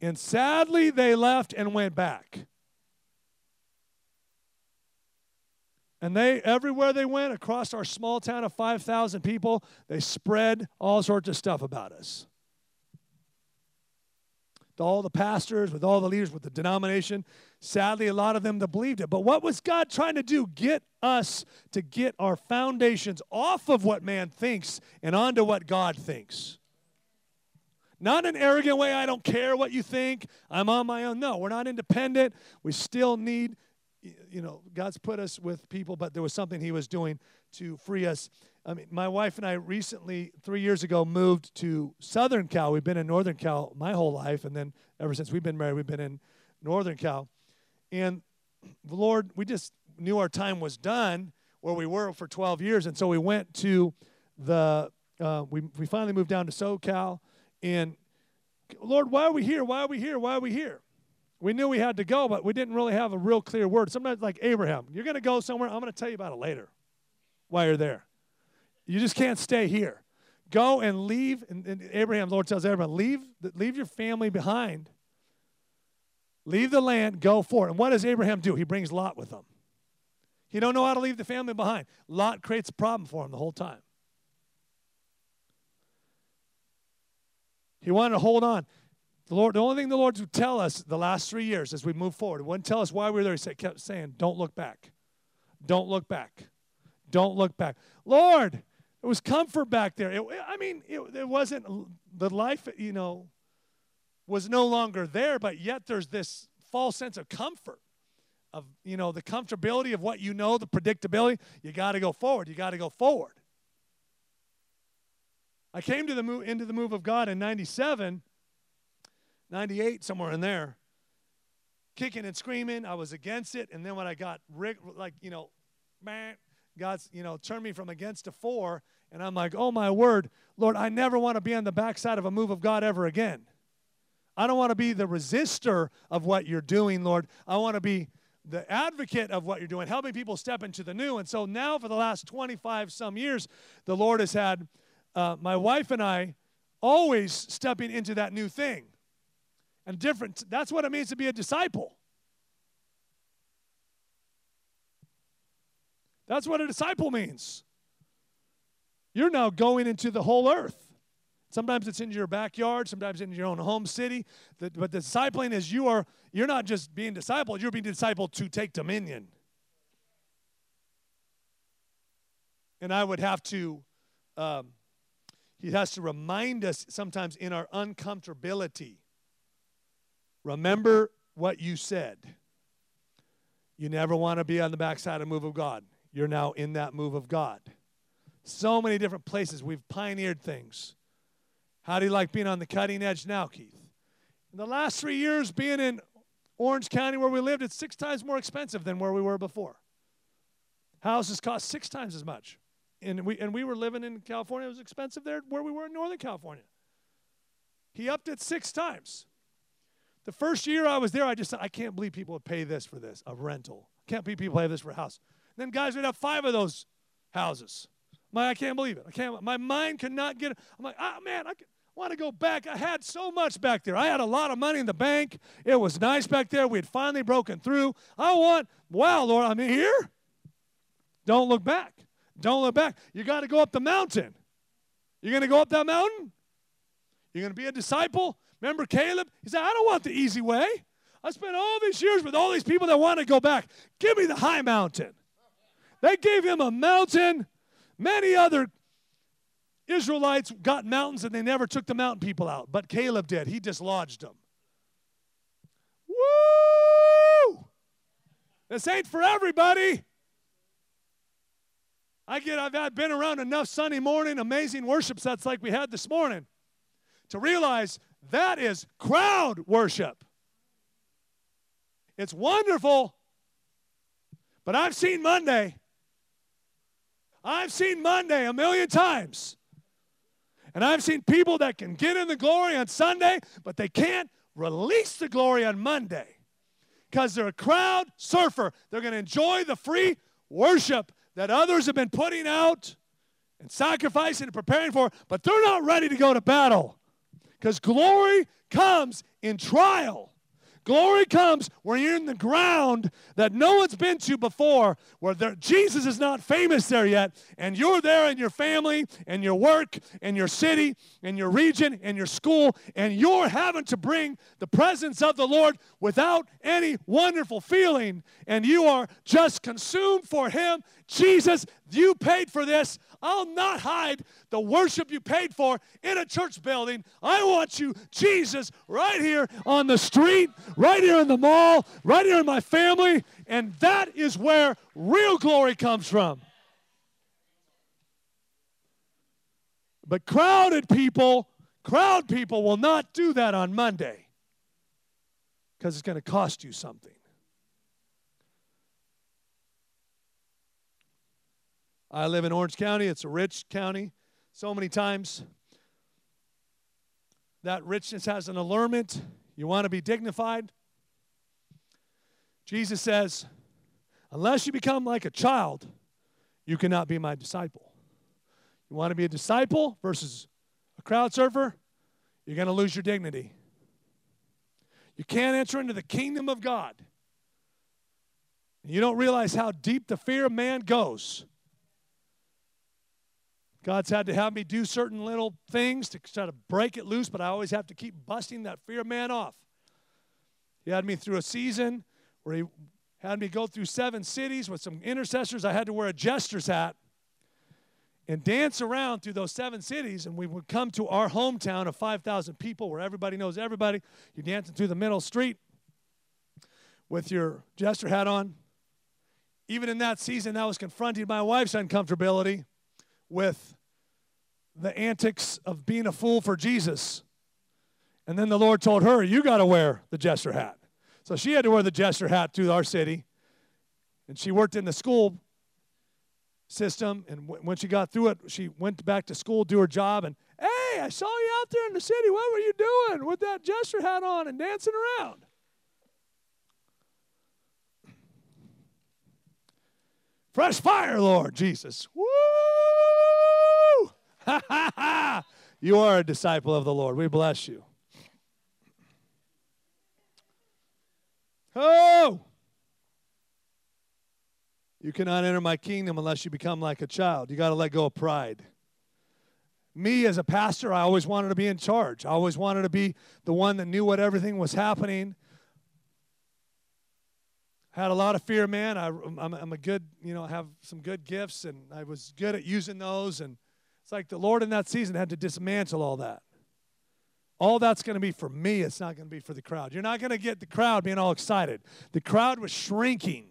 And sadly, they left and went back. And they, everywhere they went across our small town of 5,000 people, they spread all sorts of stuff about us. To all the pastors, with all the leaders, with the denomination. Sadly, a lot of them that believed it. But what was God trying to do? Get us to get our foundations off of what man thinks and onto what God thinks. Not an arrogant way, I don't care what you think, I'm on my own. No, we're not independent. We still need you know, God's put us with people, but there was something He was doing to free us. I mean, my wife and I recently, three years ago, moved to Southern Cal. We've been in Northern Cal my whole life, and then ever since we've been married, we've been in Northern Cal. And the Lord, we just knew our time was done where we were for 12 years, and so we went to the. Uh, we we finally moved down to SoCal, and Lord, why are we here? Why are we here? Why are we here? We knew we had to go, but we didn't really have a real clear word. Sometimes, like Abraham, you're going to go somewhere. I'm going to tell you about it later while you're there. You just can't stay here. Go and leave. And, and Abraham, the Lord tells Abraham, leave, leave your family behind. Leave the land, go for it. And what does Abraham do? He brings Lot with him. He don't know how to leave the family behind. Lot creates a problem for him the whole time. He wanted to hold on. The Lord, the only thing the Lord would tell us the last three years as we move forward, He wouldn't tell us why we were there. He kept saying, Don't look back. Don't look back. Don't look back. Lord, it was comfort back there. It, I mean, it, it wasn't, the life, you know, was no longer there, but yet there's this false sense of comfort of you know the comfortability of what you know the predictability you got to go forward you got to go forward i came to the move into the move of god in 97 98, somewhere in there, kicking and screaming. I was against it. And then when I got, like, you know, man, God's, you know, turned me from against to for. And I'm like, oh my word, Lord, I never want to be on the backside of a move of God ever again. I don't want to be the resistor of what you're doing, Lord. I want to be the advocate of what you're doing, helping people step into the new. And so now, for the last 25 some years, the Lord has had uh, my wife and I always stepping into that new thing and different. That's what it means to be a disciple. That's what a disciple means. You're now going into the whole earth. Sometimes it's in your backyard, sometimes in your own home city. But the discipling is you are you're not just being discipled, you're being discipled to take dominion. And I would have to um, he has to remind us sometimes in our uncomfortability Remember what you said. You never want to be on the backside of move of God. You're now in that move of God. So many different places we've pioneered things. How do you like being on the cutting edge now, Keith? In the last three years, being in Orange County where we lived, it's six times more expensive than where we were before. Houses cost six times as much. And we, and we were living in California, it was expensive there where we were in Northern California. He upped it six times. The first year I was there, I just said, I can't believe people would pay this for this, a rental. Can't believe people pay this for a house. And then guys would have five of those houses. My, I can't believe it. I can't. My mind cannot get it. I'm like, ah, man, I want to go back. I had so much back there. I had a lot of money in the bank. It was nice back there. We had finally broken through. I want, wow, Lord, I'm here. Don't look back. Don't look back. You got to go up the mountain. You're going to go up that mountain? You're going to be a disciple? Remember Caleb? He said, I don't want the easy way. I spent all these years with all these people that want to go back. Give me the high mountain. They gave him a mountain, many other Israelites got mountains and they never took the mountain people out, but Caleb did. He dislodged them. Woo! This ain't for everybody. I get I've been around enough Sunday morning amazing worship sets like we had this morning to realize that is crowd worship. It's wonderful, but I've seen Monday. I've seen Monday a million times. And I've seen people that can get in the glory on Sunday, but they can't release the glory on Monday because they're a crowd surfer. They're going to enjoy the free worship that others have been putting out and sacrificing and preparing for, but they're not ready to go to battle because glory comes in trial. Glory comes where you're in the ground that no one's been to before, where there, Jesus is not famous there yet, and you're there in your family and your work and your city and your region and your school, and you're having to bring the presence of the Lord without any wonderful feeling, and you are just consumed for Him. Jesus, you paid for this. I'll not hide the worship you paid for in a church building. I want you, Jesus, right here on the street, right here in the mall, right here in my family. And that is where real glory comes from. But crowded people, crowd people will not do that on Monday because it's going to cost you something. I live in Orange County. It's a rich county. So many times that richness has an allurement. You want to be dignified. Jesus says, unless you become like a child, you cannot be my disciple. You want to be a disciple versus a crowd surfer, you're going to lose your dignity. You can't enter into the kingdom of God. You don't realize how deep the fear of man goes God's had to have me do certain little things to try to break it loose, but I always have to keep busting that fear man off. He had me through a season where he had me go through seven cities with some intercessors. I had to wear a jester's hat and dance around through those seven cities. And we would come to our hometown of 5,000 people where everybody knows everybody. You're dancing through the middle street with your jester hat on. Even in that season, that was confronting my wife's uncomfortability with the antics of being a fool for Jesus. And then the Lord told her, You got to wear the jester hat. So she had to wear the jester hat to our city. And she worked in the school system. And w- when she got through it, she went back to school, do her job. And hey, I saw you out there in the city. What were you doing with that jester hat on and dancing around? Fresh fire, Lord Jesus. Woo! you are a disciple of the Lord. We bless you. Oh! You cannot enter my kingdom unless you become like a child. You got to let go of pride. Me as a pastor, I always wanted to be in charge. I always wanted to be the one that knew what everything was happening. Had a lot of fear, man. I, I'm, I'm a good, you know, have some good gifts, and I was good at using those. And it's like the Lord in that season had to dismantle all that. All that's going to be for me, it's not going to be for the crowd. You're not going to get the crowd being all excited. The crowd was shrinking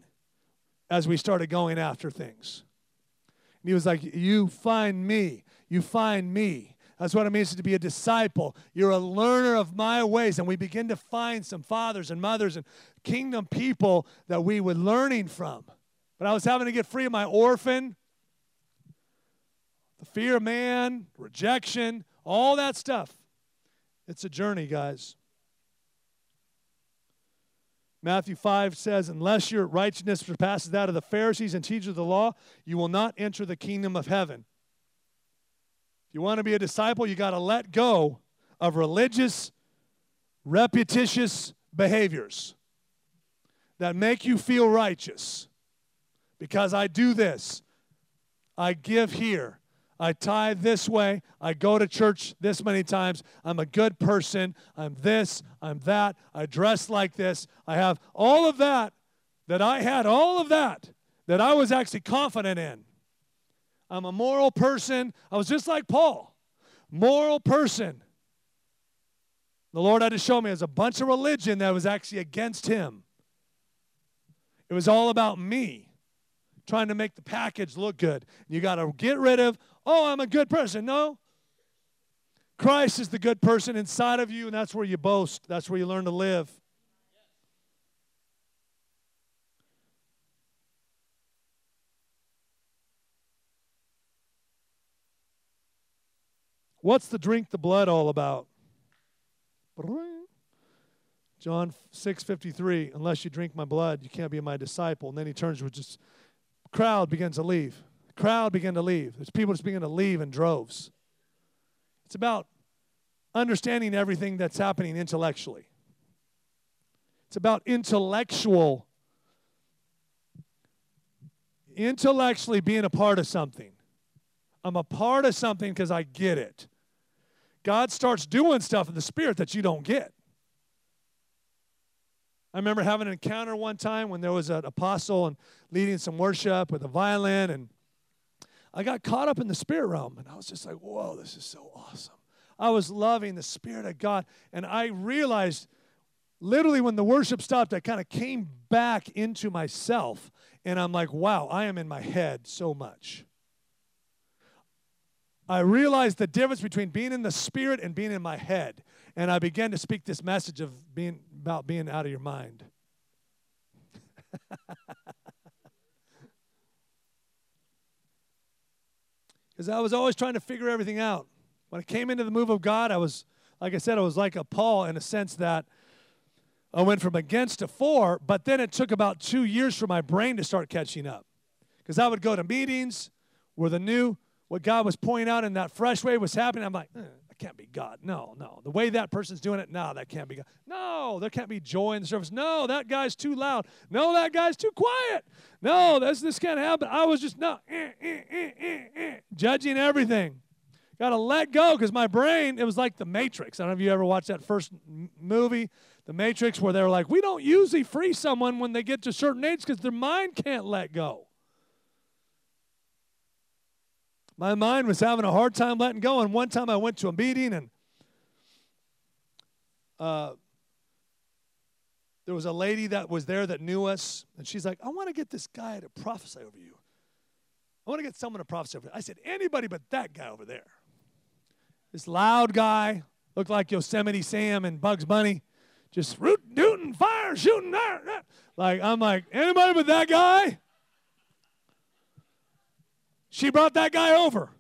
as we started going after things. And he was like, You find me. You find me. That's what it means to be a disciple. You're a learner of my ways. And we begin to find some fathers and mothers and kingdom people that we were learning from. But I was having to get free of my orphan the fear of man, rejection, all that stuff. It's a journey, guys. Matthew 5 says, Unless your righteousness surpasses that of the Pharisees and teachers of the law, you will not enter the kingdom of heaven. If you want to be a disciple, you got to let go of religious, repetitious behaviors that make you feel righteous. Because I do this, I give here, I tithe this way. I go to church this many times. I'm a good person. I'm this. I'm that. I dress like this. I have all of that that I had, all of that that I was actually confident in. I'm a moral person. I was just like Paul, moral person. The Lord had to show me there's a bunch of religion that was actually against him. It was all about me trying to make the package look good. You got to get rid of, oh, I'm a good person. No. Christ is the good person inside of you, and that's where you boast. That's where you learn to live. What's the drink the blood all about? John 6:53 Unless you drink my blood you can't be my disciple and then he turns to just crowd begins to leave crowd began to leave. There's people just begin to leave in droves. It's about understanding everything that's happening intellectually. It's about intellectual intellectually being a part of something. I'm a part of something because I get it. God starts doing stuff in the spirit that you don't get. I remember having an encounter one time when there was an apostle and leading some worship with a violin, and I got caught up in the spirit realm, and I was just like, whoa, this is so awesome. I was loving the Spirit of God, and I realized literally when the worship stopped, I kind of came back into myself, and I'm like, wow, I am in my head so much. I realized the difference between being in the spirit and being in my head. And I began to speak this message of being about being out of your mind. Because I was always trying to figure everything out. When I came into the move of God, I was, like I said, I was like a Paul in a sense that I went from against to for, but then it took about two years for my brain to start catching up. Because I would go to meetings where the new what God was pointing out in that fresh way was happening, I'm like, eh, that can't be God. No, no. The way that person's doing it, no, that can't be God. No, there can't be joy in the service. No, that guy's too loud. No, that guy's too quiet. No, this, this can't happen. I was just, no, eh, eh, eh, judging everything. Got to let go because my brain, it was like The Matrix. I don't know if you ever watched that first m- movie, The Matrix, where they were like, we don't usually free someone when they get to a certain age because their mind can't let go. My mind was having a hard time letting go. And one time I went to a meeting and uh, there was a lady that was there that knew us. And she's like, I want to get this guy to prophesy over you. I want to get someone to prophesy over you. I said, anybody but that guy over there. This loud guy, looked like Yosemite Sam and Bugs Bunny, just root, Newton, fire, shooting. Like, I'm like, anybody but that guy? She brought that guy over.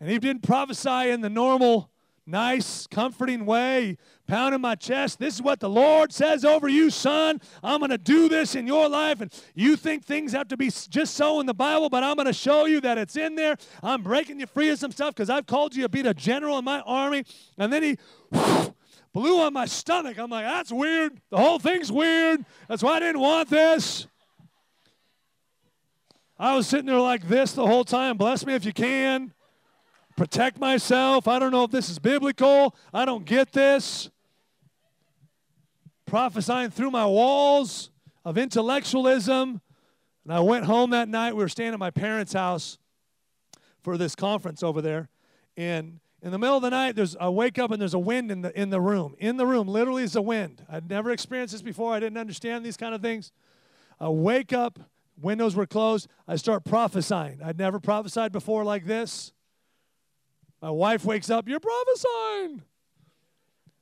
And he didn't prophesy in the normal, nice, comforting way, pounding my chest. This is what the Lord says over you, son. I'm going to do this in your life. And you think things have to be just so in the Bible, but I'm going to show you that it's in there. I'm breaking you free of some stuff because I've called you to be a general in my army. And then he blew on my stomach. I'm like, that's weird. The whole thing's weird. That's why I didn't want this. I was sitting there like this the whole time. Bless me if you can. Protect myself. I don't know if this is biblical. I don't get this. Prophesying through my walls of intellectualism. And I went home that night. We were staying at my parents' house for this conference over there. And in the middle of the night, there's I wake up and there's a wind in the in the room. In the room, literally is a wind. I'd never experienced this before. I didn't understand these kind of things. I wake up windows were closed. I start prophesying. I'd never prophesied before like this. My wife wakes up, You're prophesying.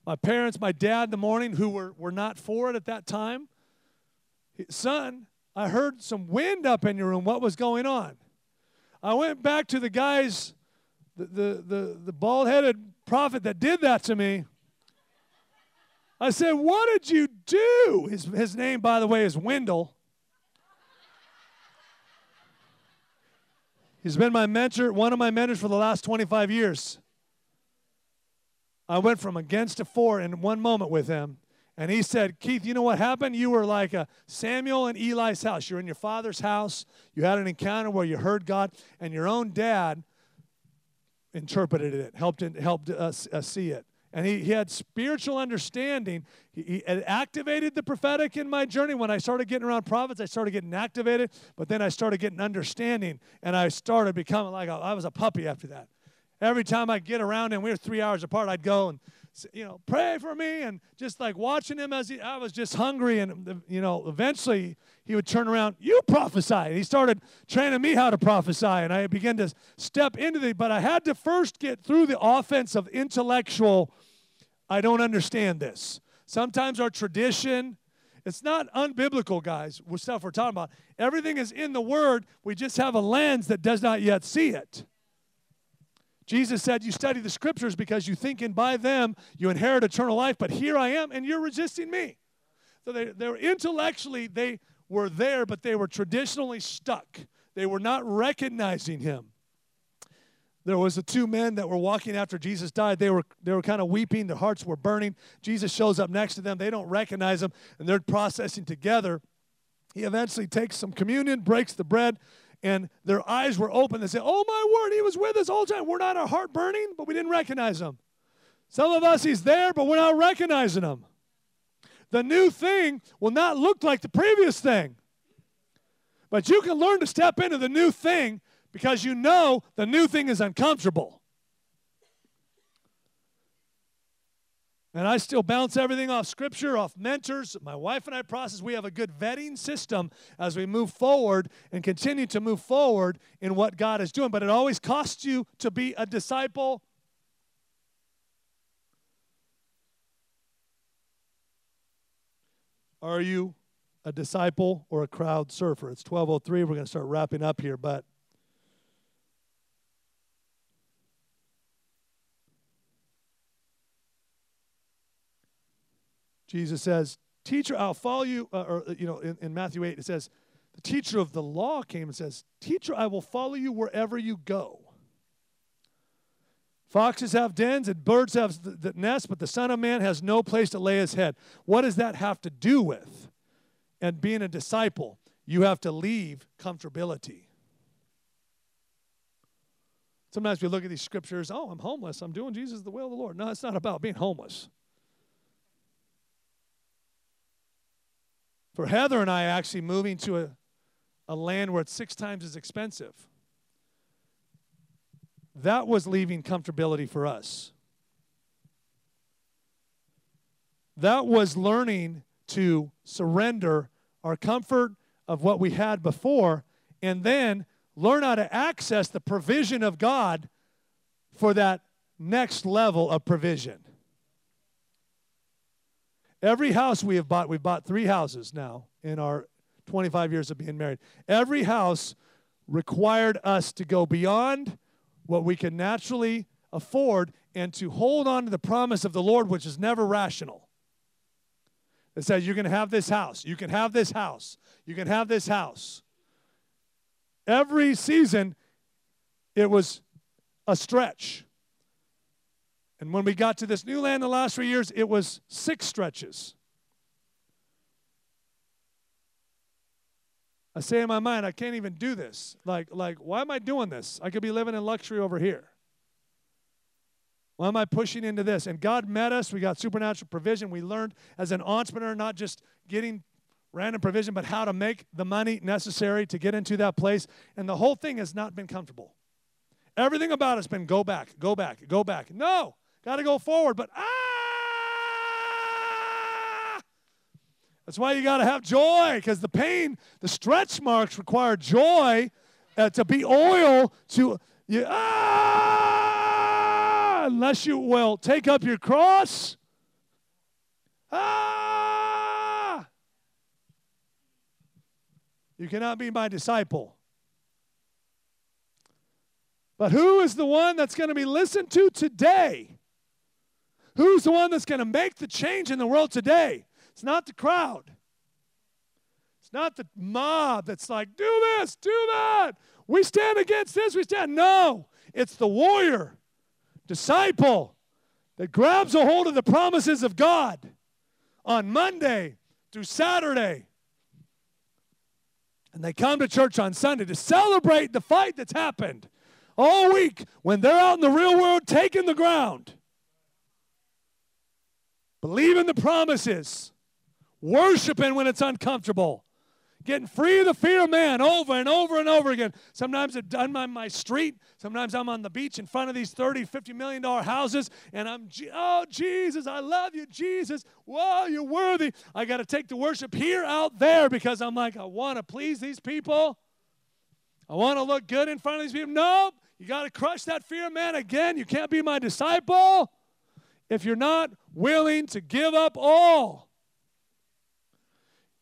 My parents, my dad in the morning, who were, were not for it at that time, son, I heard some wind up in your room. What was going on? I went back to the guys, the, the, the, the bald headed prophet that did that to me. I said, What did you do? His, his name, by the way, is Wendell. He's been my mentor, one of my mentors for the last 25 years. I went from against to for in one moment with him. And he said, Keith, you know what happened? You were like a Samuel and Eli's house. You're in your father's house. You had an encounter where you heard God, and your own dad interpreted it, helped, helped us, us see it. And he, he had spiritual understanding. He, he activated the prophetic in my journey. When I started getting around prophets, I started getting activated, but then I started getting understanding, and I started becoming like a, I was a puppy after that. Every time I'd get around him, we were three hours apart, I'd go and you know, pray for me, and just like watching him as he, I was just hungry, and you know, eventually he would turn around, you prophesy. And he started training me how to prophesy, and I began to step into the. But I had to first get through the offense of intellectual I don't understand this. Sometimes our tradition, it's not unbiblical, guys, with stuff we're talking about. Everything is in the Word. We just have a lens that does not yet see it. Jesus said, You study the scriptures because you think, and by them you inherit eternal life, but here I am, and you're resisting me. So they, they were intellectually, they were there, but they were traditionally stuck. They were not recognizing him there was the two men that were walking after jesus died. They were they were kind of weeping their hearts were burning. Jesus shows up next to them. They don't recognize him and they're processing together. He eventually takes some communion breaks the bread and their eyes were open. They say oh my word he was with us all the time. We're not our heart burning but we didn't recognize him. Some of us he's there but we're not recognizing him. The new thing will not look like the previous thing. But you can learn to step into the new thing because you know the new thing is uncomfortable. And I still bounce everything off scripture, off mentors. My wife and I process. We have a good vetting system as we move forward and continue to move forward in what God is doing. But it always costs you to be a disciple. Are you a disciple or a crowd surfer? It's 1203. We're going to start wrapping up here, but Jesus says, Teacher, I'll follow you. Uh, or, you know, in, in Matthew 8, it says, The teacher of the law came and says, Teacher, I will follow you wherever you go. Foxes have dens and birds have the nests, but the Son of Man has no place to lay his head. What does that have to do with? And being a disciple, you have to leave comfortability. Sometimes we look at these scriptures, oh, I'm homeless. I'm doing Jesus the will of the Lord. No, it's not about being homeless. For Heather and I, actually moving to a, a land where it's six times as expensive, that was leaving comfortability for us. That was learning to surrender our comfort of what we had before and then learn how to access the provision of God for that next level of provision. Every house we have bought, we've bought three houses now in our 25 years of being married. Every house required us to go beyond what we can naturally afford and to hold on to the promise of the Lord, which is never rational. It says, You can have this house. You can have this house. You can have this house. Every season, it was a stretch. And when we got to this new land the last three years, it was six stretches. I say in my mind, I can't even do this. Like, like, why am I doing this? I could be living in luxury over here. Why am I pushing into this? And God met us. We got supernatural provision. We learned as an entrepreneur, not just getting random provision, but how to make the money necessary to get into that place. And the whole thing has not been comfortable. Everything about it's been go back, go back, go back. No, Got to go forward, but ah! That's why you got to have joy because the pain, the stretch marks require joy uh, to be oil to you. Ah! Unless you will take up your cross. Ah! You cannot be my disciple. But who is the one that's going to be listened to today? Who's the one that's going to make the change in the world today? It's not the crowd. It's not the mob that's like, do this, do that. We stand against this, we stand. No, it's the warrior, disciple that grabs a hold of the promises of God on Monday through Saturday. And they come to church on Sunday to celebrate the fight that's happened all week when they're out in the real world taking the ground. Believing the promises, worshiping when it's uncomfortable, getting free of the fear of man over and over and over again. Sometimes I'm on my street, sometimes I'm on the beach in front of these 30, 50 million dollar houses, and I'm, oh, Jesus, I love you, Jesus. Whoa, you're worthy. I got to take the worship here out there because I'm like, I want to please these people. I want to look good in front of these people. Nope. You got to crush that fear man again. You can't be my disciple if you're not willing to give up all.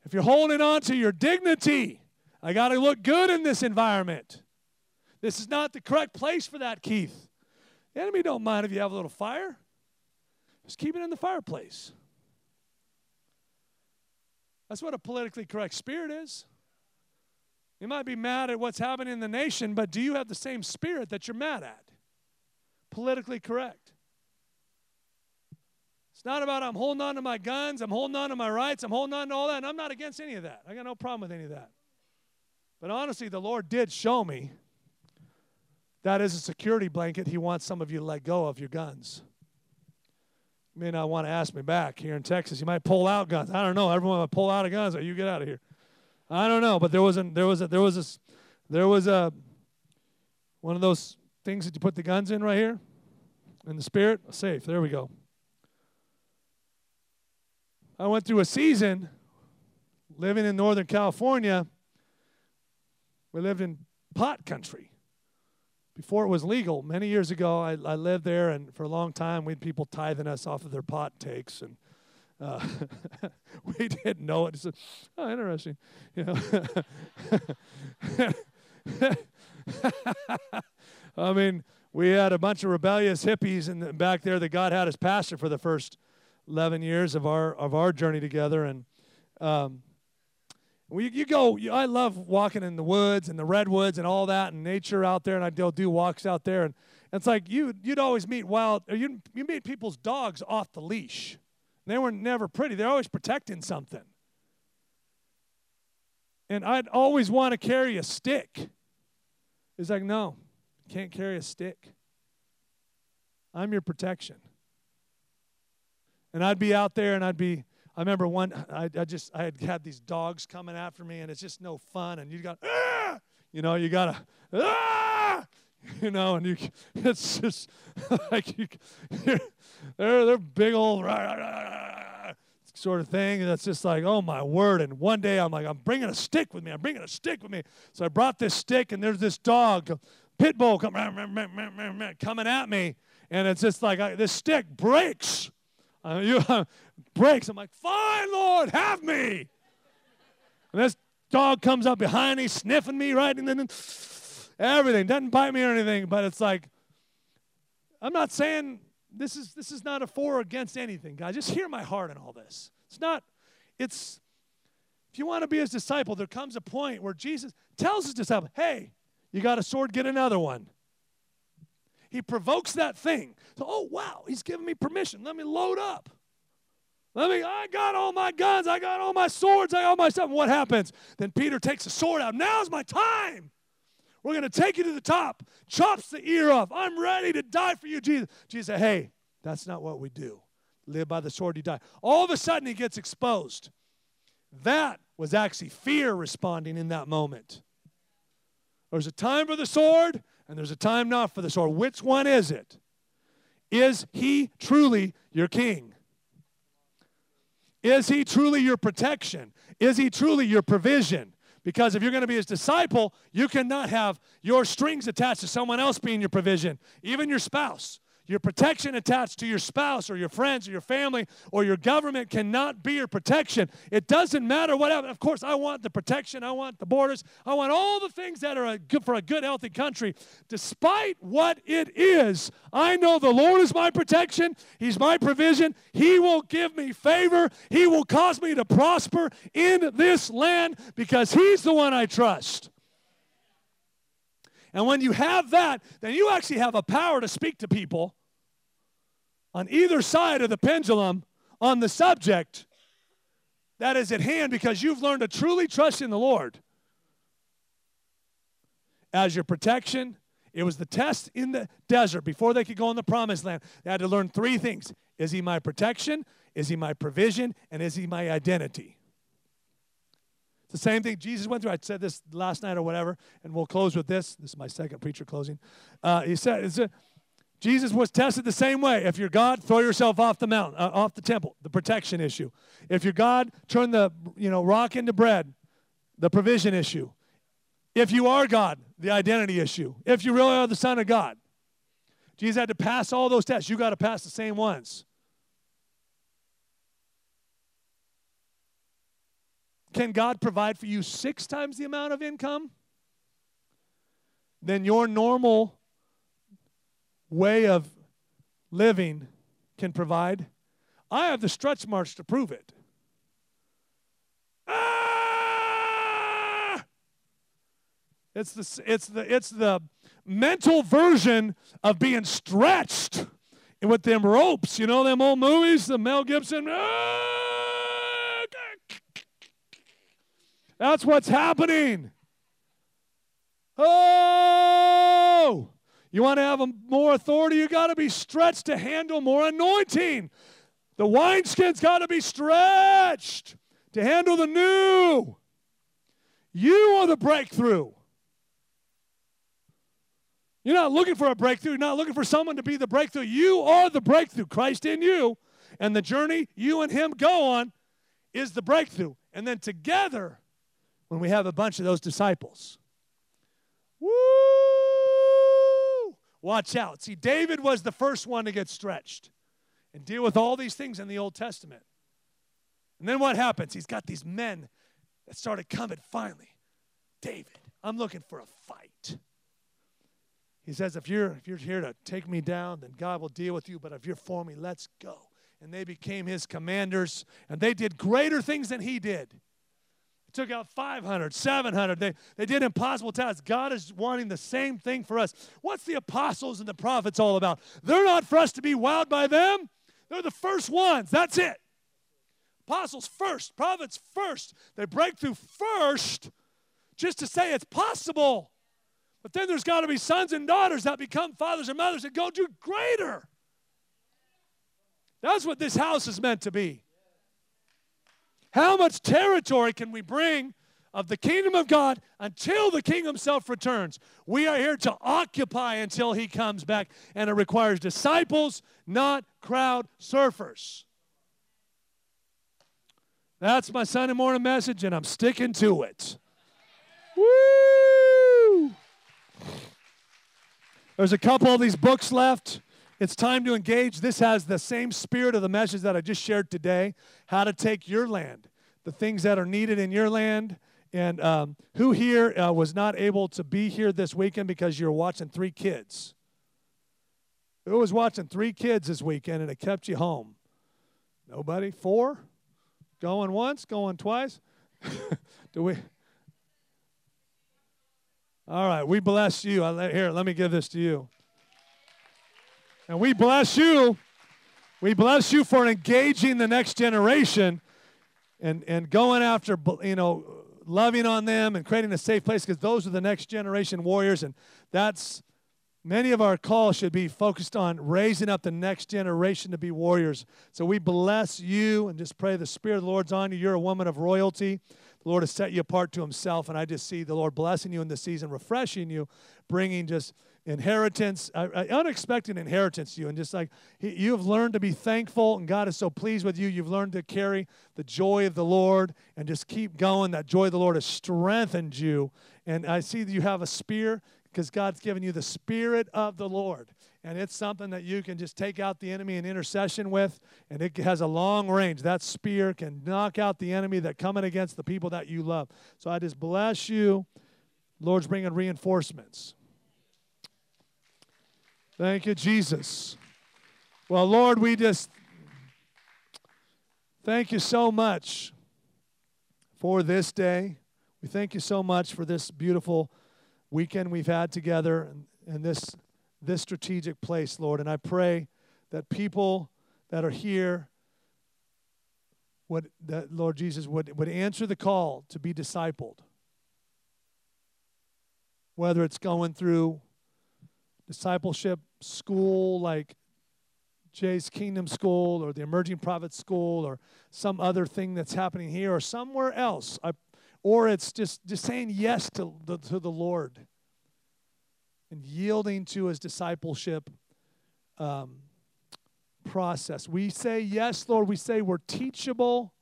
If you're holding on to your dignity, I got to look good in this environment. This is not the correct place for that, Keith. The enemy don't mind if you have a little fire. Just keep it in the fireplace. That's what a politically correct spirit is. You might be mad at what's happening in the nation, but do you have the same spirit that you're mad at? Politically correct. It's not about I'm holding on to my guns, I'm holding on to my rights, I'm holding on to all that, and I'm not against any of that. I got no problem with any of that. But honestly, the Lord did show me that is a security blanket He wants some of you to let go of your guns. You may not want to ask me back here in Texas. You might pull out guns. I don't know. Everyone might pull out of guns. Or you get out of here. I don't know, but there was a there was a there was a there was a one of those things that you put the guns in right here in the spirit safe. There we go. I went through a season living in Northern California. We lived in pot country before it was legal. Many years ago, I, I lived there, and for a long time, we had people tithing us off of their pot takes and uh, we didn't know it. Said, oh, interesting. You know. I mean, we had a bunch of rebellious hippies in the, back there that God had as pastor for the first 11 years of our of our journey together, and um, we, you go. You, I love walking in the woods and the redwoods and all that and nature out there, and I'd go do walks out there, and it's like you you'd always meet wild, or you you meet people's dogs off the leash. They were never pretty. They're always protecting something. And I'd always want to carry a stick. It's like, no, can't carry a stick. I'm your protection. And I'd be out there and I'd be, I remember one, I, I just, I had had these dogs coming after me and it's just no fun. And you got, ah! you know, you got to, ah! you know, and you, it's just like you, they're they're big old sort of thing. And that's just like, oh my word. And one day I'm like, I'm bringing a stick with me. I'm bringing a stick with me. So I brought this stick, and there's this dog, pit bull, coming at me, and it's just like I, this stick breaks. Uh, you, uh, breaks. I'm like, fine, Lord, have me. And this dog comes up behind me, sniffing me, right, and then everything. Doesn't bite me or anything, but it's like, I'm not saying this is this is not a for or against anything, God. Just hear my heart in all this. It's not, it's if you want to be his disciple, there comes a point where Jesus tells his disciple, hey, you got a sword, get another one. He provokes that thing. So, oh wow, he's giving me permission. Let me load up. Let me, I got all my guns, I got all my swords, I got all my stuff. And what happens? Then Peter takes the sword out. Now's my time. We're going to take you to the top. Chops the ear off. I'm ready to die for you, Jesus. Jesus said, Hey, that's not what we do. Live by the sword, you die. All of a sudden, he gets exposed. That was actually fear responding in that moment. There's a time for the sword, and there's a time not for the sword. Which one is it? Is he truly your king? Is he truly your protection? Is he truly your provision? Because if you're going to be his disciple, you cannot have your strings attached to someone else being your provision, even your spouse. Your protection attached to your spouse or your friends or your family or your government cannot be your protection. It doesn't matter what happens. Of course, I want the protection. I want the borders. I want all the things that are good for a good, healthy country. Despite what it is, I know the Lord is my protection. He's my provision. He will give me favor. He will cause me to prosper in this land because He's the one I trust. And when you have that, then you actually have a power to speak to people on either side of the pendulum on the subject that is at hand because you've learned to truly trust in the Lord as your protection, It was the test in the desert before they could go in the promised land. They had to learn three things Is he my protection? Is he my provision? And is he my identity? The same thing Jesus went through. I said this last night or whatever, and we'll close with this. This is my second preacher closing. Uh, he said, a, Jesus was tested the same way. If you're God, throw yourself off the mountain, uh, off the temple, the protection issue. If you're God, turn the you know rock into bread, the provision issue. If you are God, the identity issue. If you really are the Son of God, Jesus had to pass all those tests. You got to pass the same ones. Can God provide for you six times the amount of income than your normal way of living can provide? I have the stretch marks to prove it. Ah! It's the, it's, the, it's the mental version of being stretched with them ropes. You know them old movies, the Mel Gibson. Ah! That's what's happening. Oh, you want to have more authority? You got to be stretched to handle more anointing. The wineskin's got to be stretched to handle the new. You are the breakthrough. You're not looking for a breakthrough. You're not looking for someone to be the breakthrough. You are the breakthrough. Christ in you. And the journey you and Him go on is the breakthrough. And then together, when we have a bunch of those disciples. Woo! Watch out. See, David was the first one to get stretched and deal with all these things in the Old Testament. And then what happens? He's got these men that started coming finally. David, I'm looking for a fight. He says, if you're, if you're here to take me down, then God will deal with you. But if you're for me, let's go. And they became his commanders, and they did greater things than he did took out 500, 700. They, they did impossible tasks. God is wanting the same thing for us. What's the apostles and the prophets all about? They're not for us to be wowed by them, they're the first ones. That's it. Apostles first, prophets first. They break through first just to say it's possible. But then there's got to be sons and daughters that become fathers and mothers and go do greater. That's what this house is meant to be. How much territory can we bring of the kingdom of God until the king himself returns? We are here to occupy until he comes back, and it requires disciples, not crowd surfers. That's my Sunday morning message, and I'm sticking to it. Woo! There's a couple of these books left. It's time to engage. This has the same spirit of the message that I just shared today how to take your land, the things that are needed in your land. And um, who here uh, was not able to be here this weekend because you're watching three kids? Who was watching three kids this weekend and it kept you home? Nobody? Four? Going once? Going twice? Do we? All right, we bless you. I, Here, let me give this to you. And we bless you. We bless you for engaging the next generation and, and going after, you know, loving on them and creating a safe place because those are the next generation warriors. And that's many of our calls should be focused on raising up the next generation to be warriors. So we bless you and just pray the Spirit of the Lord's on you. You're a woman of royalty. The Lord has set you apart to Himself. And I just see the Lord blessing you in this season, refreshing you, bringing just inheritance, uh, unexpected inheritance to you. And just like he, you have learned to be thankful, and God is so pleased with you, you've learned to carry the joy of the Lord and just keep going. That joy of the Lord has strengthened you. And I see that you have a spear because God's given you the Spirit of the Lord. And it's something that you can just take out the enemy in intercession with, and it has a long range. That spear can knock out the enemy that coming against the people that you love. So I just bless you. Lord's bringing reinforcements. Thank you, Jesus. Well, Lord, we just thank you so much for this day. We thank you so much for this beautiful weekend we've had together and, this, this strategic place, Lord. And I pray that people that are here would, that Lord Jesus would, would answer the call to be discipled. Whether it's going through discipleship school like Jay's Kingdom School or the Emerging Prophet School or some other thing that's happening here or somewhere else. I, or it's just, just saying yes to the, to the Lord and yielding to his discipleship um, process. We say, Yes, Lord. We say we're teachable.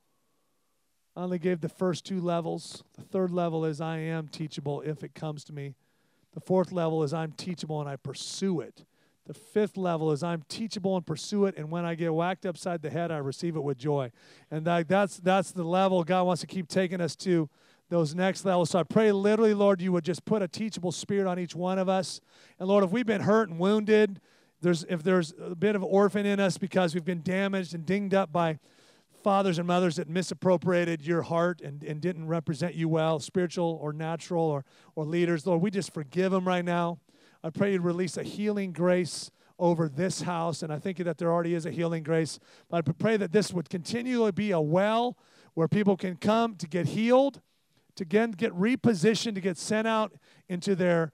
I only gave the first two levels. The third level is I am teachable if it comes to me. The fourth level is I'm teachable and I pursue it. The fifth level is I'm teachable and pursue it, and when I get whacked upside the head, I receive it with joy. And that, that's that's the level God wants to keep taking us to those next levels. So I pray literally, Lord, you would just put a teachable spirit on each one of us. And Lord, if we've been hurt and wounded, there's if there's a bit of orphan in us because we've been damaged and dinged up by fathers and mothers that misappropriated your heart and, and didn't represent you well, spiritual or natural or, or leaders, Lord, we just forgive them right now. I pray you release a healing grace over this house, and I think that there already is a healing grace. But I pray that this would continually be a well where people can come to get healed, to again get repositioned, to get sent out into their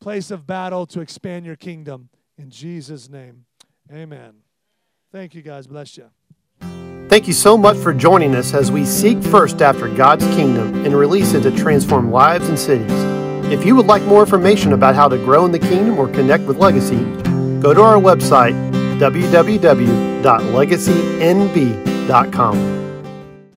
place of battle to expand your kingdom. In Jesus' name, amen. Thank you, guys. Bless you. Thank you so much for joining us as we seek first after God's kingdom and release it to transform lives and cities. If you would like more information about how to grow in the kingdom or connect with Legacy, go to our website, www.legacynb.com.